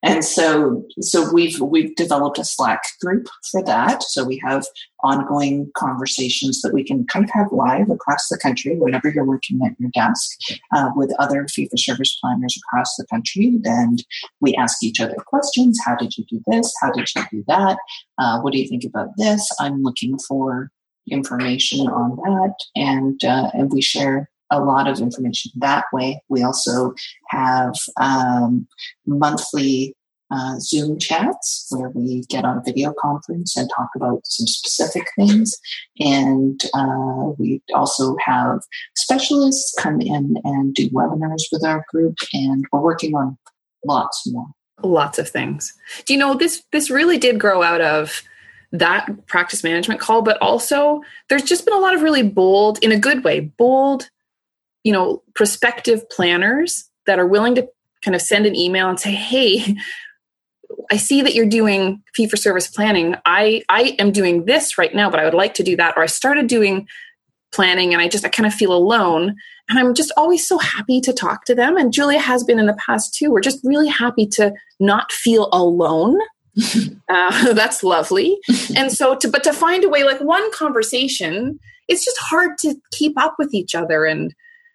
and so so we've we've developed a slack group for that. So we have ongoing conversations that we can kind of have live across the country whenever you're working at your desk uh, with other fee for service planners across the country. And we ask each other questions. How did you do this? How did you do that? Uh, what do you think about this? I'm looking for information on that. And uh, and we share a lot of information that way. We also have um, monthly uh, Zoom chats where we get on a video conference and talk about some specific things. And uh, we also have specialists come in and do webinars with our group, and we're working on lots more. Lots of things. Do you know this? This really did grow out of that practice management call, but also there's just been a lot of really bold, in a good way, bold you know prospective planners that are willing to kind of send an email and say hey i see that you're doing fee for service planning. I i am doing this right now but i would like to do that or i started doing planning and i just i kind of feel alone. And i'm just always so happy to talk to them and julia has been in the past too. We're just really happy to not feel alone. Uh, that's lovely. And so to but to find a way like one conversation it's just hard to keep up with each other and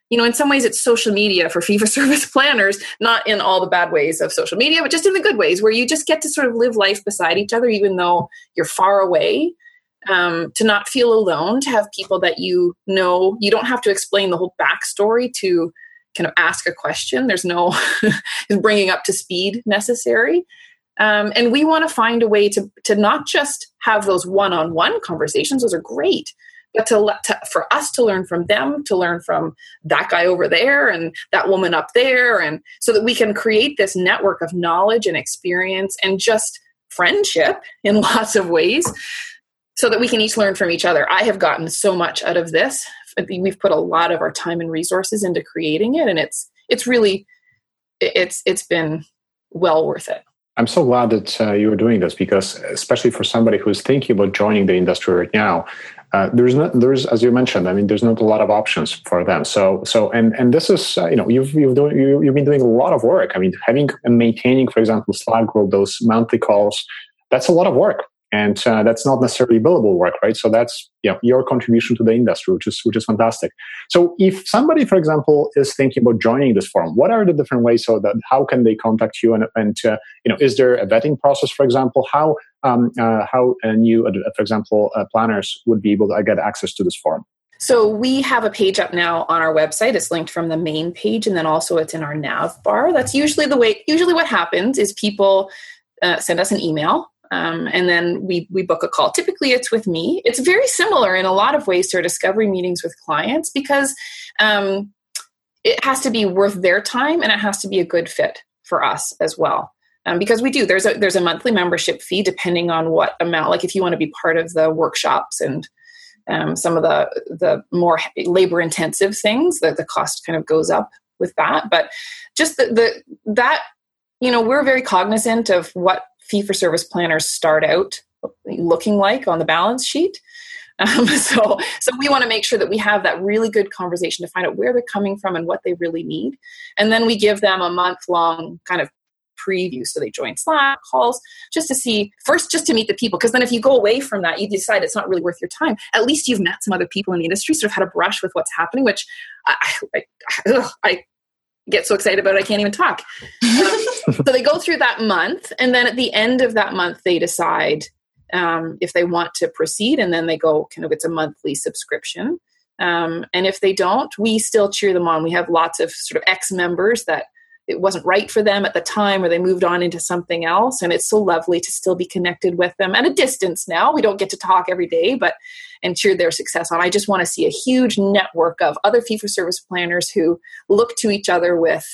you know, in some ways it's social media for for service planners, not in all the bad ways of social media, but just in the good ways where you just get to sort of live life beside each other, even though you're far away. Um, to not feel alone, to have people that you know, you don't have to explain the whole backstory to kind of ask a question. There's no bringing up to speed necessary. Um, and we want to find a way to, to not just have those one on one conversations, those are great, but to, let, to, for us to learn from them to learn from that guy over there and that woman up there and so that we can create this network of knowledge and experience and just friendship in lots of ways so that we can each learn from each other. I have gotten so much out of this. We've put a lot of our time and resources into creating it and it's it's really it's it's been well worth it. I'm so glad that uh, you are doing this because, especially for somebody who's thinking about joining the industry right now, uh, there's not there's as you mentioned i mean there's not a lot of options for them. So so and and this is uh, you know you've you've doing you, you've been doing a lot of work. I mean having and maintaining for example slack group those monthly calls that's a lot of work and uh, that's not necessarily billable work right so that's know, your contribution to the industry which is which is fantastic so if somebody for example is thinking about joining this forum what are the different ways so that how can they contact you and, and uh, you know is there a vetting process for example how um, uh, how new uh, for example uh, planners would be able to get access to this forum so we have a page up now on our website. It's linked from the main page, and then also it's in our nav bar. That's usually the way. Usually, what happens is people uh, send us an email Um, and then we we book a call. Typically, it's with me. It's very similar in a lot of ways to our discovery meetings with clients because um, it has to be worth their time and it has to be a good fit for us as well. Um, because we do there's a there's a monthly membership fee depending on what amount. Like if you want to be part of the workshops and um, some of the the more labor intensive things, the cost kind of goes up with that. But just the, the that you know we're very cognizant of what fee for service planners start out looking like on the balance sheet. Um, so, so we want to make sure that we have that really good conversation to find out where they're coming from and what they really need, and then we give them a month long kind of preview. So they join Slack calls just to see first, just to meet the people. Because then if you go away from that, you decide it's not really worth your time. At least you've met some other people in the industry, sort of had a brush with what's happening, which I, I, ugh, I get so excited about it, I can't even talk. Um, so they go through that month, and then at the end of that month, they decide um, if they want to proceed, and then they go kind of it's a monthly subscription. Um, and if they don't, we still cheer them on. We have lots of sort of ex members that it wasn't right for them at the time or they moved on into something else and it's so lovely to still be connected with them at a distance now we don't get to talk every day but and cheer their success on i just want to see a huge network of other fee for service planners who look to each other with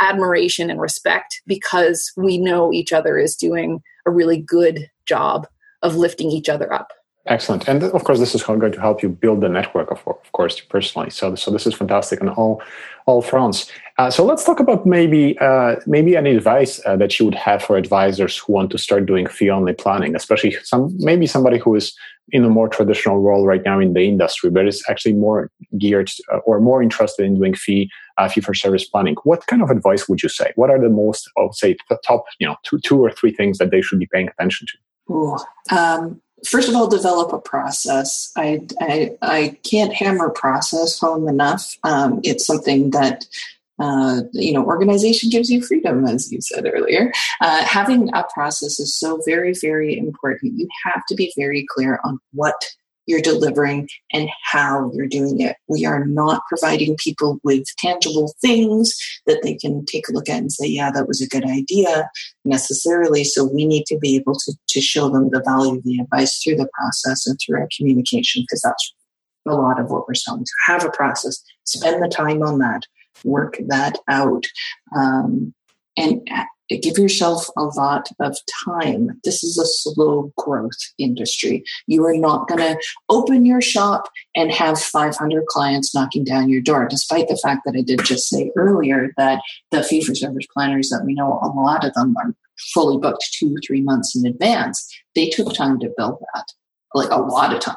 admiration and respect because we know each other is doing a really good job of lifting each other up Excellent, and of course, this is going to help you build the network, of, of course, personally. So, so this is fantastic on all all fronts. Uh, so, let's talk about maybe uh, maybe any advice uh, that you would have for advisors who want to start doing fee only planning, especially some maybe somebody who is in a more traditional role right now in the industry, but is actually more geared uh, or more interested in doing fee uh, fee for service planning. What kind of advice would you say? What are the most, I would say, the top you know two two or three things that they should be paying attention to? Ooh, um first of all, develop a process. I, I, I can't hammer process home enough. Um, it's something that uh, you know, organization gives you freedom, as you said earlier. Uh, having a process is so very, very important. You have to be very clear on what you're delivering and how you're doing it. We are not providing people with tangible things that they can take a look at and say, yeah, that was a good idea necessarily. So we need to be able to, to show them the value of the advice through the process and through our communication because that's a lot of what we're selling. So have a process, spend the time on that, work that out. Um, and give yourself a lot of time. This is a slow growth industry. You are not going to open your shop and have 500 clients knocking down your door, despite the fact that I did just say earlier that the fee for service planners that we know, a lot of them are fully booked two, three months in advance. They took time to build that, like a lot of time,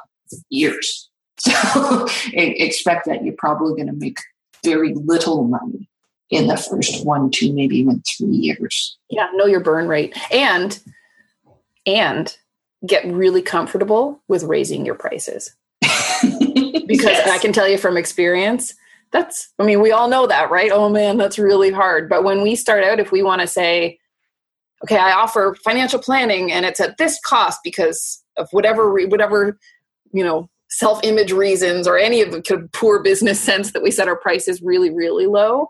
years. So expect that you're probably going to make very little money in the first one, two, maybe even three years. Yeah, know your burn rate and and get really comfortable with raising your prices. because yes. I can tell you from experience, that's I mean, we all know that, right? Oh man, that's really hard. But when we start out, if we want to say, okay, I offer financial planning and it's at this cost because of whatever whatever, you know, self-image reasons or any of the poor business sense that we set our prices really, really low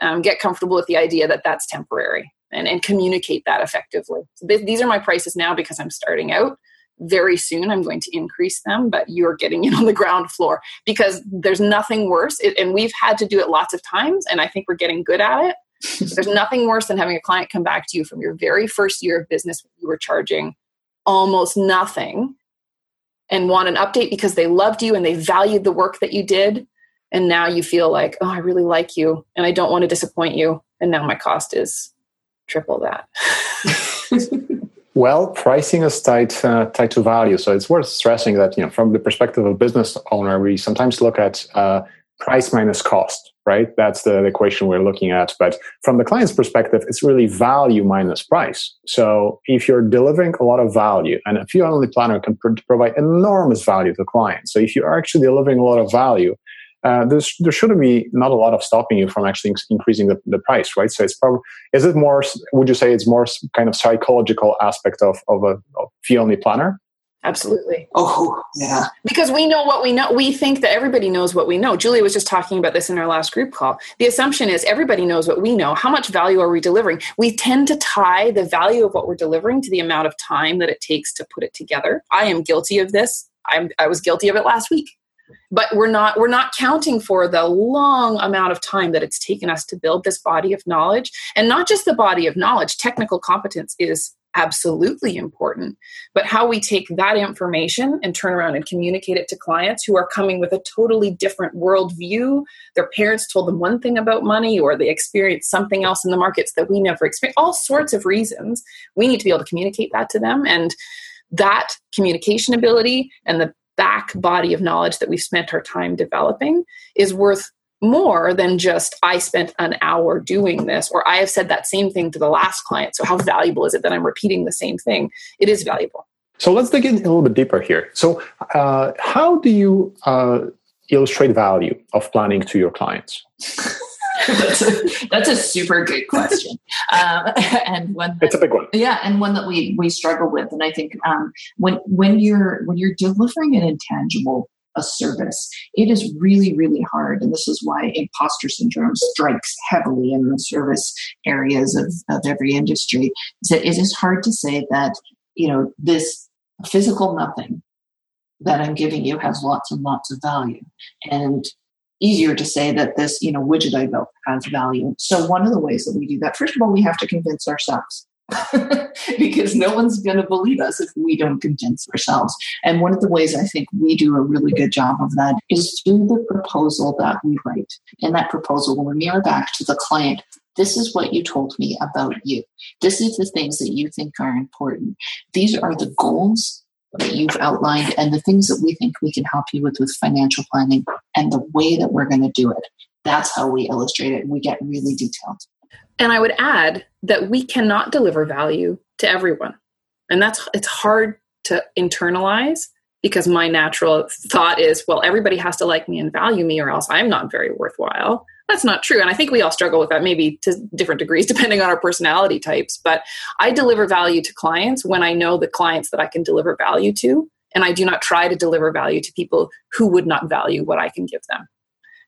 um, get comfortable with the idea that that's temporary and, and communicate that effectively. So th- these are my prices now because I'm starting out. Very soon, I'm going to increase them, but you're getting in on the ground floor because there's nothing worse. It, and we've had to do it lots of times, and I think we're getting good at it. there's nothing worse than having a client come back to you from your very first year of business when you were charging almost nothing and want an update because they loved you and they valued the work that you did. And now you feel like oh i really like you and i don't want to disappoint you. And now my cost is triple that. Well pricing is tied uh, tied to value. So it's worth stressing that you know from the perspective of a business owner we sometimes look at uh, price minus cost right that's the equation we're looking at but from the client's perspective it's really value minus price so if you're delivering a lot of value and a fee only planner can provide enormous value to clients so if you are actually delivering a lot of value uh, there's, there shouldn't be not a lot of stopping you from actually increasing the, the price, right? So it's probably, is it more, would you say it's more kind of psychological aspect of, of a fee only planner? Absolutely. Oh, yeah. Because we know what we know. We think that everybody knows what we know. Julia was just talking about this in our last group call. The assumption is everybody knows what we know. How much value are we delivering? We tend to tie the value of what we're delivering to the amount of time that it takes to put it together. I am guilty of this. I'm, I was guilty of it last week. But we're not we're not counting for the long amount of time that it's taken us to build this body of knowledge and not just the body of knowledge. Technical competence is absolutely important. But how we take that information and turn around and communicate it to clients who are coming with a totally different worldview. Their parents told them one thing about money, or they experienced something else in the markets that we never experienced. All sorts of reasons. We need to be able to communicate that to them. And that communication ability and the back body of knowledge that we've spent our time developing is worth more than just I spent an hour doing this or I have said that same thing to the last client. So how valuable is it that I'm repeating the same thing? It is valuable. So let's dig in a little bit deeper here. So uh, how do you uh, illustrate value of planning to your clients? that's, a, that's a super good question, um, and one that, it's a big one. Yeah, and one that we we struggle with. And I think um, when when you're when you're delivering an intangible a service. It is really, really hard. And this is why imposter syndrome strikes heavily in the service areas of, of every industry. Is it is hard to say that, you know, this physical nothing that I'm giving you has lots and lots of value. And easier to say that this, you know, widget I built has value. So one of the ways that we do that, first of all, we have to convince ourselves because no one's going to believe us if we don't convince ourselves. And one of the ways I think we do a really good job of that is through the proposal that we write. In that proposal, we mirror back to the client, this is what you told me about you. This is the things that you think are important. These are the goals that you've outlined and the things that we think we can help you with with financial planning and the way that we're going to do it. That's how we illustrate it. And we get really detailed. And I would add that we cannot deliver value to everyone. And that's it's hard to internalize because my natural thought is, well, everybody has to like me and value me or else I'm not very worthwhile. That's not true. And I think we all struggle with that maybe to different degrees depending on our personality types. But I deliver value to clients when I know the clients that I can deliver value to. And I do not try to deliver value to people who would not value what I can give them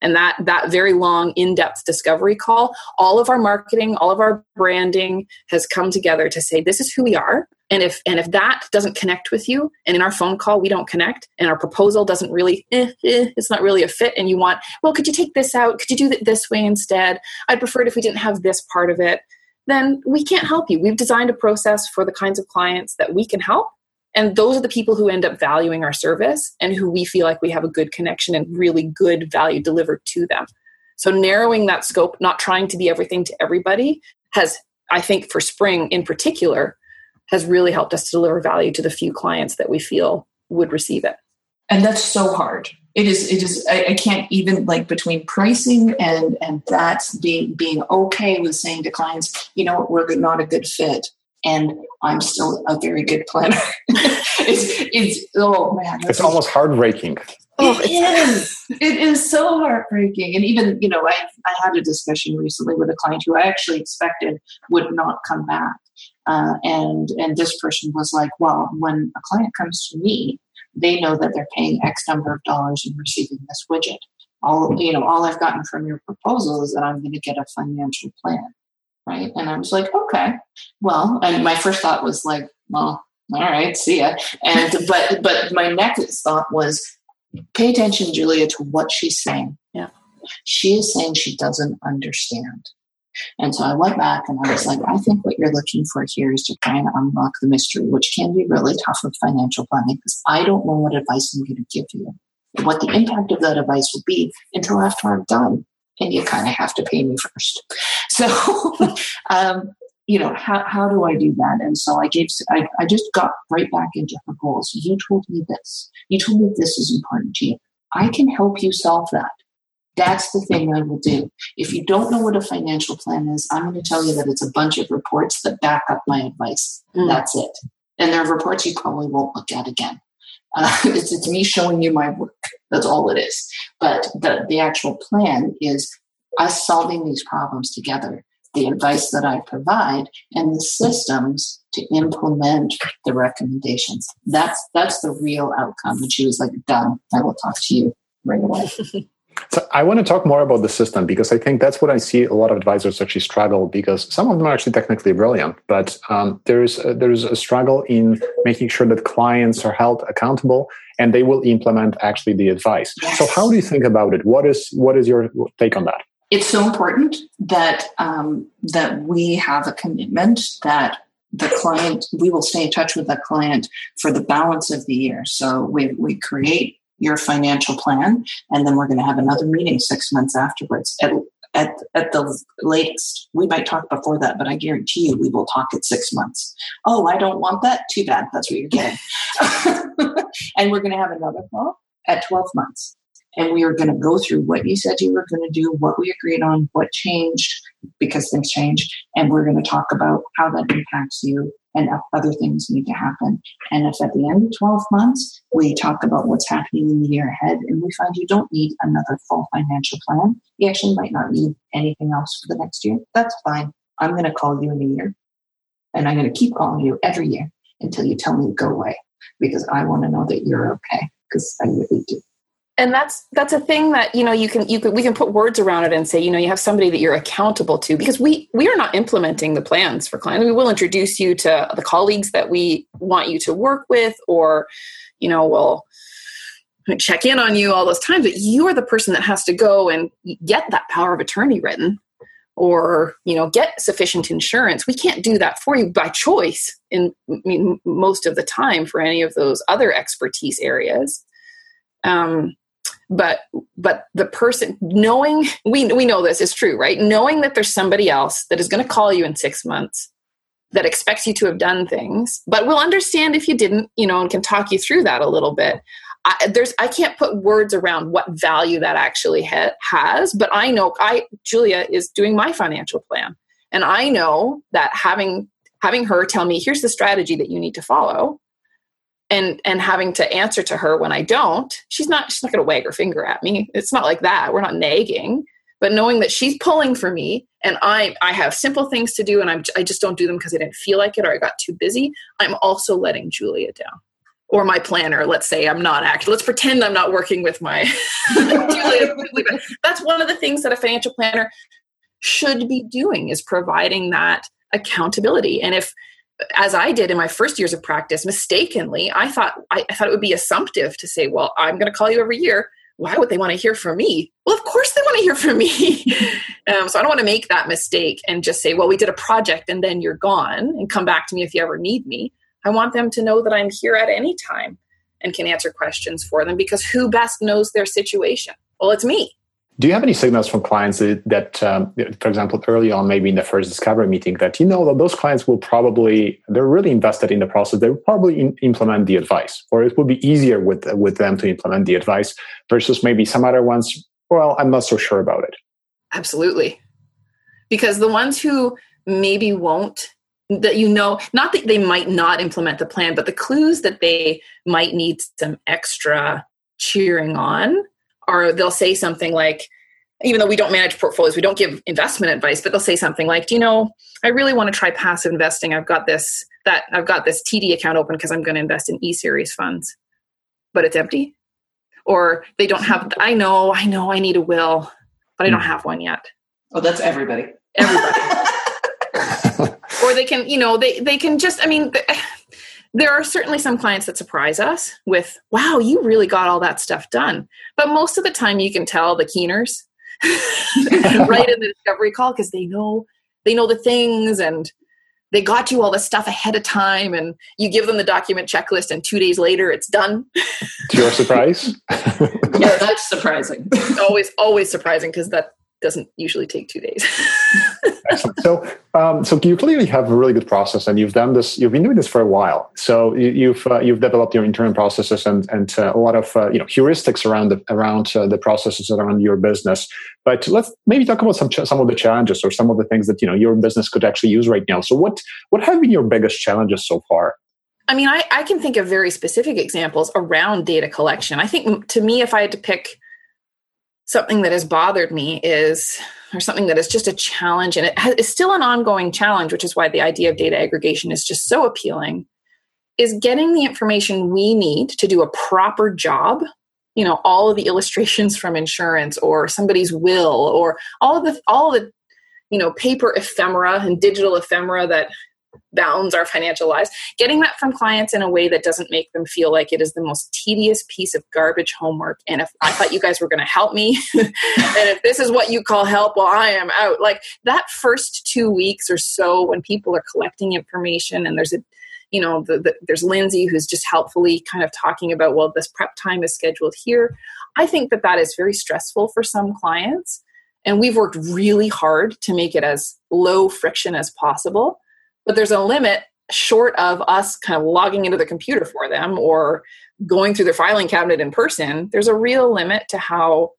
and that that very long in-depth discovery call all of our marketing all of our branding has come together to say this is who we are. And if and if that doesn't connect with you and in our phone call we don't connect and our proposal doesn't really eh, eh, it's not really a fit and you want well could you take this out? Could you do it this way instead? I'd prefer it if we didn't have this part of it. Then we can't help you. We've designed a process for the kinds of clients that we can help and those are the people who end up valuing our service and who we feel like we have a good connection and really good value delivered to them. So narrowing that scope, not trying to be everything to everybody, has, I think, for spring in particular, has really helped us to deliver value to the few clients that we feel would receive it. And that's so hard. It is. It is. I, I can't even like between pricing and and that's being being okay with saying to clients, you know, what, we're not a good fit and I'm still a very good planner. it's, it's, oh man. It's almost heartbreaking. Oh, it is. It is so heartbreaking. And even, you know, I, I had a discussion recently with a client who I actually expected would not come back. Uh, and, and this person was like, well, when a client comes to me, they know that they're paying X number of dollars and receiving this widget. All, you know, all I've gotten from your proposal is that I'm going to get a financial plan right? And I was like, okay, well, and my first thought was like, well, all right, see ya. And but but my next thought was, pay attention, Julia, to what she's saying. Yeah, she is saying she doesn't understand. And so I went back and I was like, I think what you're looking for here is to try and unlock the mystery, which can be really tough with financial planning because I don't know what advice I'm going to give you, what the impact of that advice will be until after I'm done and you kind of have to pay me first. So, um, you know, how, how do I do that? And so I gave, I, I just got right back into her goals. You told me this. You told me this is important to you. I can help you solve that. That's the thing I will do. If you don't know what a financial plan is, I'm going to tell you that it's a bunch of reports that back up my advice. Mm. That's it. And there are reports you probably won't look at again. Uh, it's, it's me showing you my work. That's all it is. But the, the actual plan is us solving these problems together, the advice that I provide, and the systems to implement the recommendations. That's that's the real outcome. And she was like, done. I will talk to you right away. So I want to talk more about the system because I think that's what I see a lot of advisors actually struggle because some of them are actually technically brilliant, but um, there's a, there's a struggle in making sure that clients are held accountable and they will implement actually the advice. Yes. So how do you think about it? What is what is your take on that? It's so important that um, that we have a commitment that the client we will stay in touch with the client for the balance of the year. So we we create your financial plan, and then we're going to have another meeting six months afterwards. At, at, at the latest, we might talk before that, but I guarantee you we will talk at six months. Oh, I don't want that. Too bad. That's what you're getting. and we're going to have another call at 12 months and we are going to go through what you said you were going to do, what we agreed on, what changed because things change, and we're going to talk about how that impacts you and other things need to happen. And if at the end of 12 months we talk about what's happening in the year ahead and we find you don't need another full financial plan, you actually might not need anything else for the next year, that's fine. I'm going to call you in a year and I'm going to keep calling you every year until you tell me to go away because I want to know that you're okay because I really do and that's that's a thing that you know you can you can we can put words around it and say you know you have somebody that you're accountable to because we we are not implementing the plans for clients. We will introduce you to the colleagues that we want you to work with or you know we'll check in on you all those times but you are the person that has to go and get that power of attorney written or you know get sufficient insurance. We can't do that for you by choice in I mean, most of the time for any of those other expertise areas. Um, but but the person knowing we we know this is true right? Knowing that there's somebody else that is going to call you in 6 months that expects you to have done things but will understand if you didn't you know and can talk you through that a little bit. I, there's I can't put words around what value that actually ha- has, but I know I Julia is doing my financial plan, and I know that having having her tell me here's the strategy that you need to follow, and and having to answer to her when I don't, she's not she's not going to wag her finger at me. It's not like that. We're not nagging, but knowing that she's pulling for me and I I have simple things to do and I'm I just don't do them because I didn't feel like it or I got too busy. I'm also letting Julia down. Or my planner, let's say I'm not actually, let's pretend I'm not working with my Julia. That's one of the things that a financial planner should be doing is providing that accountability. And if as I did in my first years of practice, mistakenly, I thought I, I thought it would be assumptive to say, "Well, I'm going to call you every year." Why would they want to hear from me? Well, of course they want to hear from me. um, so I don't want to make that mistake and just say, "Well, we did a project and then you're gone," and come back to me if you ever need me. I want them to know that I'm here at any time and can answer questions for them because who best knows their situation? Well, it's me. Do you have any signals from clients that, that um, for example, early on, maybe in the first discovery meeting, that you know that those clients will probably they're really invested in the process. They will probably in, implement the advice, or it will be easier with with them to implement the advice versus maybe some other ones. Well, I'm not so sure about it. Absolutely, because the ones who maybe won't that you know not that they might not implement the plan but the clues that they might need some extra cheering on or they'll say something like even though we don't manage portfolios we don't give investment advice but they'll say something like do you know i really want to try passive investing. I've got this that i've got this td account open because i'm going to invest in e-series funds but it's empty. Or they don't have i know i know i need a will but i don't hmm. have one yet. Oh that's everybody. Everybody. Or they can you know they they can just i mean there are certainly some clients that surprise us with, wow, you really got all that stuff done. But most of the time you can tell the keeners right in the discovery call because they know they know the things and they got you all the stuff ahead of time and you give them the document checklist and two days later it's done. To your surprise? Yeah that's surprising. Always always surprising because that doesn't usually take two days Excellent. So, um, so you clearly have a really good process, and you've done this. You've been doing this for a while. So you, have uh, you've developed your internal processes and and uh, a lot of uh, you know heuristics around the around uh, the processes around your business. But let's maybe talk about some ch- some of the challenges or some of the things that you know your business could actually use right now. So what what have been your biggest challenges so far? I mean, I, I can think of very specific examples around data collection. I think to me, if I had to pick something that has bothered me is or something that is just a challenge and it has, it's still an ongoing challenge which is why the idea of data aggregation is just so appealing is getting the information we need to do a proper job you know all of the illustrations from insurance or somebody's will or all of the all of the you know paper ephemera and digital ephemera that bounds our financial lives getting that from clients in a way that doesn't make them feel like it is the most tedious piece of garbage homework. And if i thought you guys were going to help me. And if this is what you call help well i am out. Like that first two weeks or so when people are collecting information and there's a you know the, the, there's lindsay who's just helpfully kind of talking about well this prep time is scheduled here. I think that that is very stressful for some clients. And we've worked really hard to make it as low friction as possible but there's a limit short of us kind of logging into the computer for them or going through their filing cabinet in person there's a real limit to how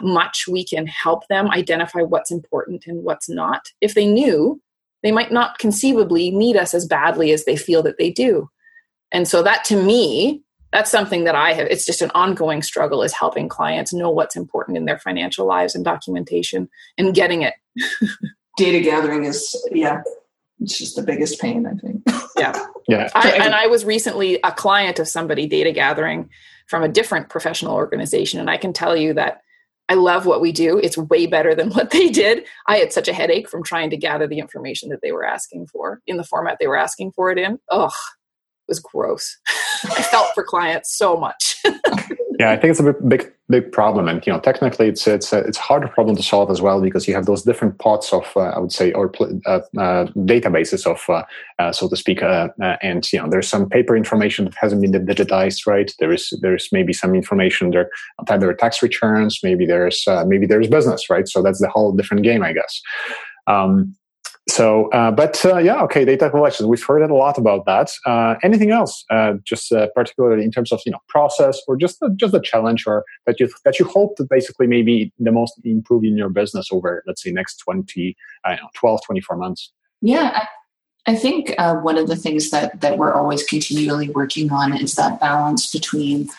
much we can help them identify what's important and what's not. If they knew they might not conceivably need us as badly as they feel that they do. And so that to me that's something that i have it's just an ongoing struggle is helping clients know what's important in their financial lives and documentation and getting it. Data gathering is yeah it's just the biggest pain i think. Yeah. Yeah. I, and i was recently a client of somebody data gathering from a different professional organization and i can tell you that i love what we do. It's way better than what they did. I had such a headache from trying to gather the information that they were asking for in the format they were asking for it in. Ugh it was gross. I felt for clients so much yeah, I think it's a big, big, problem, and you know, technically, it's it's a, it's a harder problem to solve as well because you have those different pots of, uh, I would say, or uh, uh, databases of, uh, uh, so to speak, uh, and you know, there's some paper information that hasn't been digitized, right? There is there's maybe some information there, there are tax returns, maybe there's maybe there's business, right? So that's the whole different game, I guess. Um, so, uh, but uh, yeah, okay, data collection. We've heard a lot about that. Uh, anything else, uh, just uh, particularly in terms of you know process or just the, just the challenge or that you that you hope to basically maybe the most improve in your business over let's say next 20, I know, 12, 24 months. Yeah, I, I think uh, one of the things that that we're always continually working on is that balance between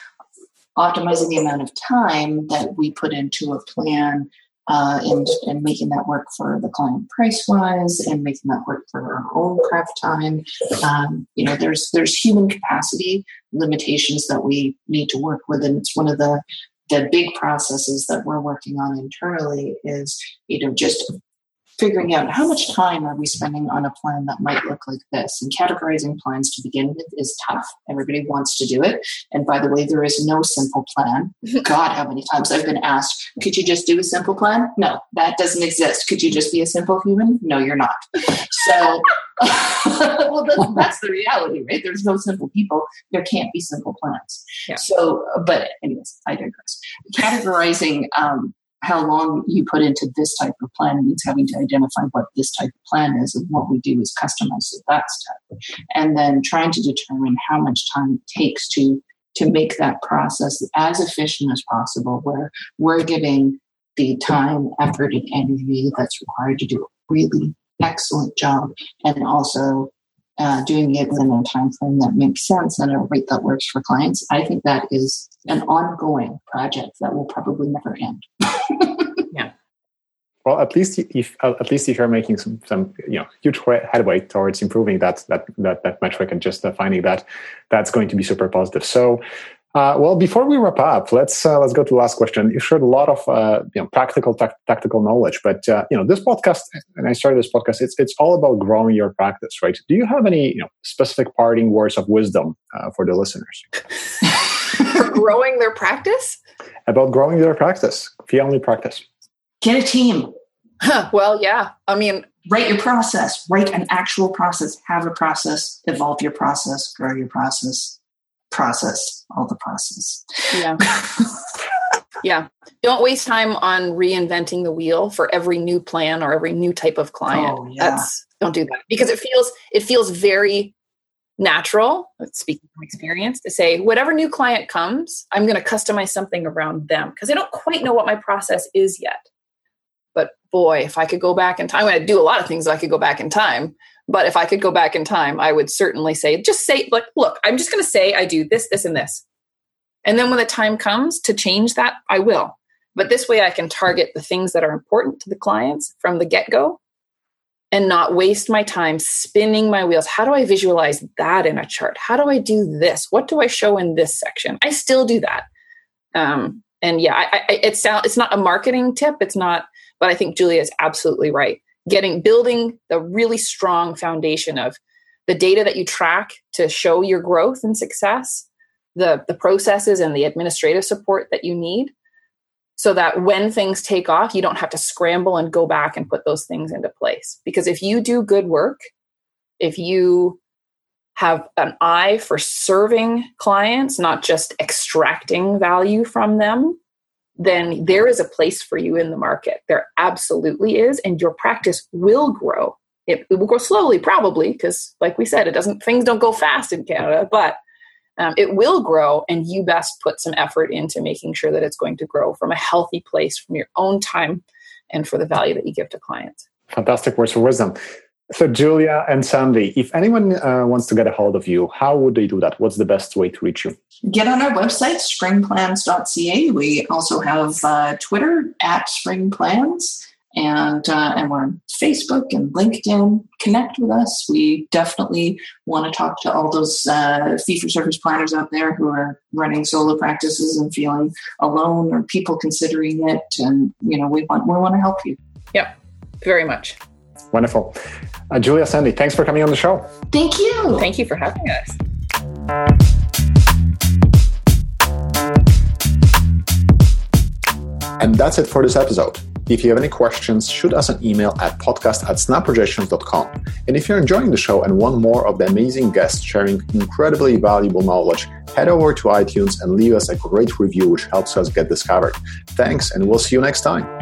optimizing the amount of time that we put into a plan uh, and, and making that work for the client price wise and making that work for our own craft time. Um, you know, there's there's human capacity limitations that we need to work with, and it's one of the the big processes that we're working on internally is you know just figuring out how much time are we spending on a plan that might look like this? And categorizing plans to begin with is tough. Everybody wants to do it. And by the way there is no simple plan. God how many times i've been asked could you just do a simple plan? No that doesn't exist. Could you just be a simple human? No you're not. So well that's, that's, the reality right? There's no simple people. There can't be simple plans. Yeah. so but anyways i digress. Categorizing um, how long you put into this type of plan means having to identify what this type of plan is and what we do is customize to that step. And then trying to determine how much time it takes to to make that process as efficient as possible where we're giving the time effort and energy that's required to do a really excellent job and also uh, doing it within a time frame that makes sense and a rate that works for clients i think that is an ongoing project that will probably never end yeah. Well, at least if uh, at least if you're making some some you know huge headway towards improving that that that that metric and just finding that that's going to be super positive. So. Uh, well, before we wrap up, let's uh, let's go to the last question. You shared a lot of uh, you know practical t- tactical knowledge, but uh, you know this podcast, and I started this podcast. It's it's all about growing your practice, right? Do you have any you know specific parting words of wisdom uh, for the listeners? for growing their practice? About growing their practice, family practice. Get a team. Huh, well, yeah. I mean, write your process, write an actual process, have a process, evolve your process, grow your process, process all the process. Yeah. yeah. Don't waste time on reinventing the wheel for every new plan or every new type of client. Oh, yeah. That's don't do that because it feels it feels very natural, speaking from experience, to say, whatever new client comes, I'm going to customize something around them because I don't quite know what my process is yet. But boy, if I could go back in time, I do a lot of things I could go back in time. But if I could go back in time, I would certainly say, just say, like, look, I'm just going to say I do this, this, and this. And then when the time comes to change that, I will. But this way I can target the things that are important to the clients from the get go and not waste my time spinning my wheels. How do I visualize that in a chart? How do I do this? What do I show in this section? I still do that. Um, and yeah, I, I, it's it's not a marketing tip. It's not, but I think Julia is absolutely right. Getting building the really strong foundation of the data that you track to show your growth and success, the the processes and the administrative support that you need, so that when things take off, you don't have to scramble and go back and put those things into place. Because if you do good work, if you have an eye for serving clients, not just extracting value from them, then there is a place for you in the market. There absolutely is, and your practice will grow. It, it will grow slowly, probably, because, like we said, it doesn't. Things don't go fast in Canada, but um, it will grow, and you best put some effort into making sure that it's going to grow from a healthy place, from your own time, and for the value that you give to clients. Fantastic words of wisdom. So, Julia and Sandi, if anyone uh, wants to get a hold of you, how would they do that? What's the best way to reach you? Get on our website, springplans.ca. We also have uh, Twitter at springplans, and uh, and we're on Facebook and LinkedIn. Connect with us. We definitely want to talk to all those uh, fee for service planners out there who are running solo practices and feeling alone, or people considering it. And you know, we want we want to help you. Yep, very much. Wonderful. Uh, Julia Sandi, thanks for coming on the show. Thank you. Thank you for having us. And that's it for this episode. If you have any questions, shoot us an email at podcast at snapprojections.com. And if you're enjoying the show and want more of the amazing guests sharing incredibly valuable knowledge, head over to iTunes and leave us a great review, which helps us get discovered. Thanks, and we'll see you next time.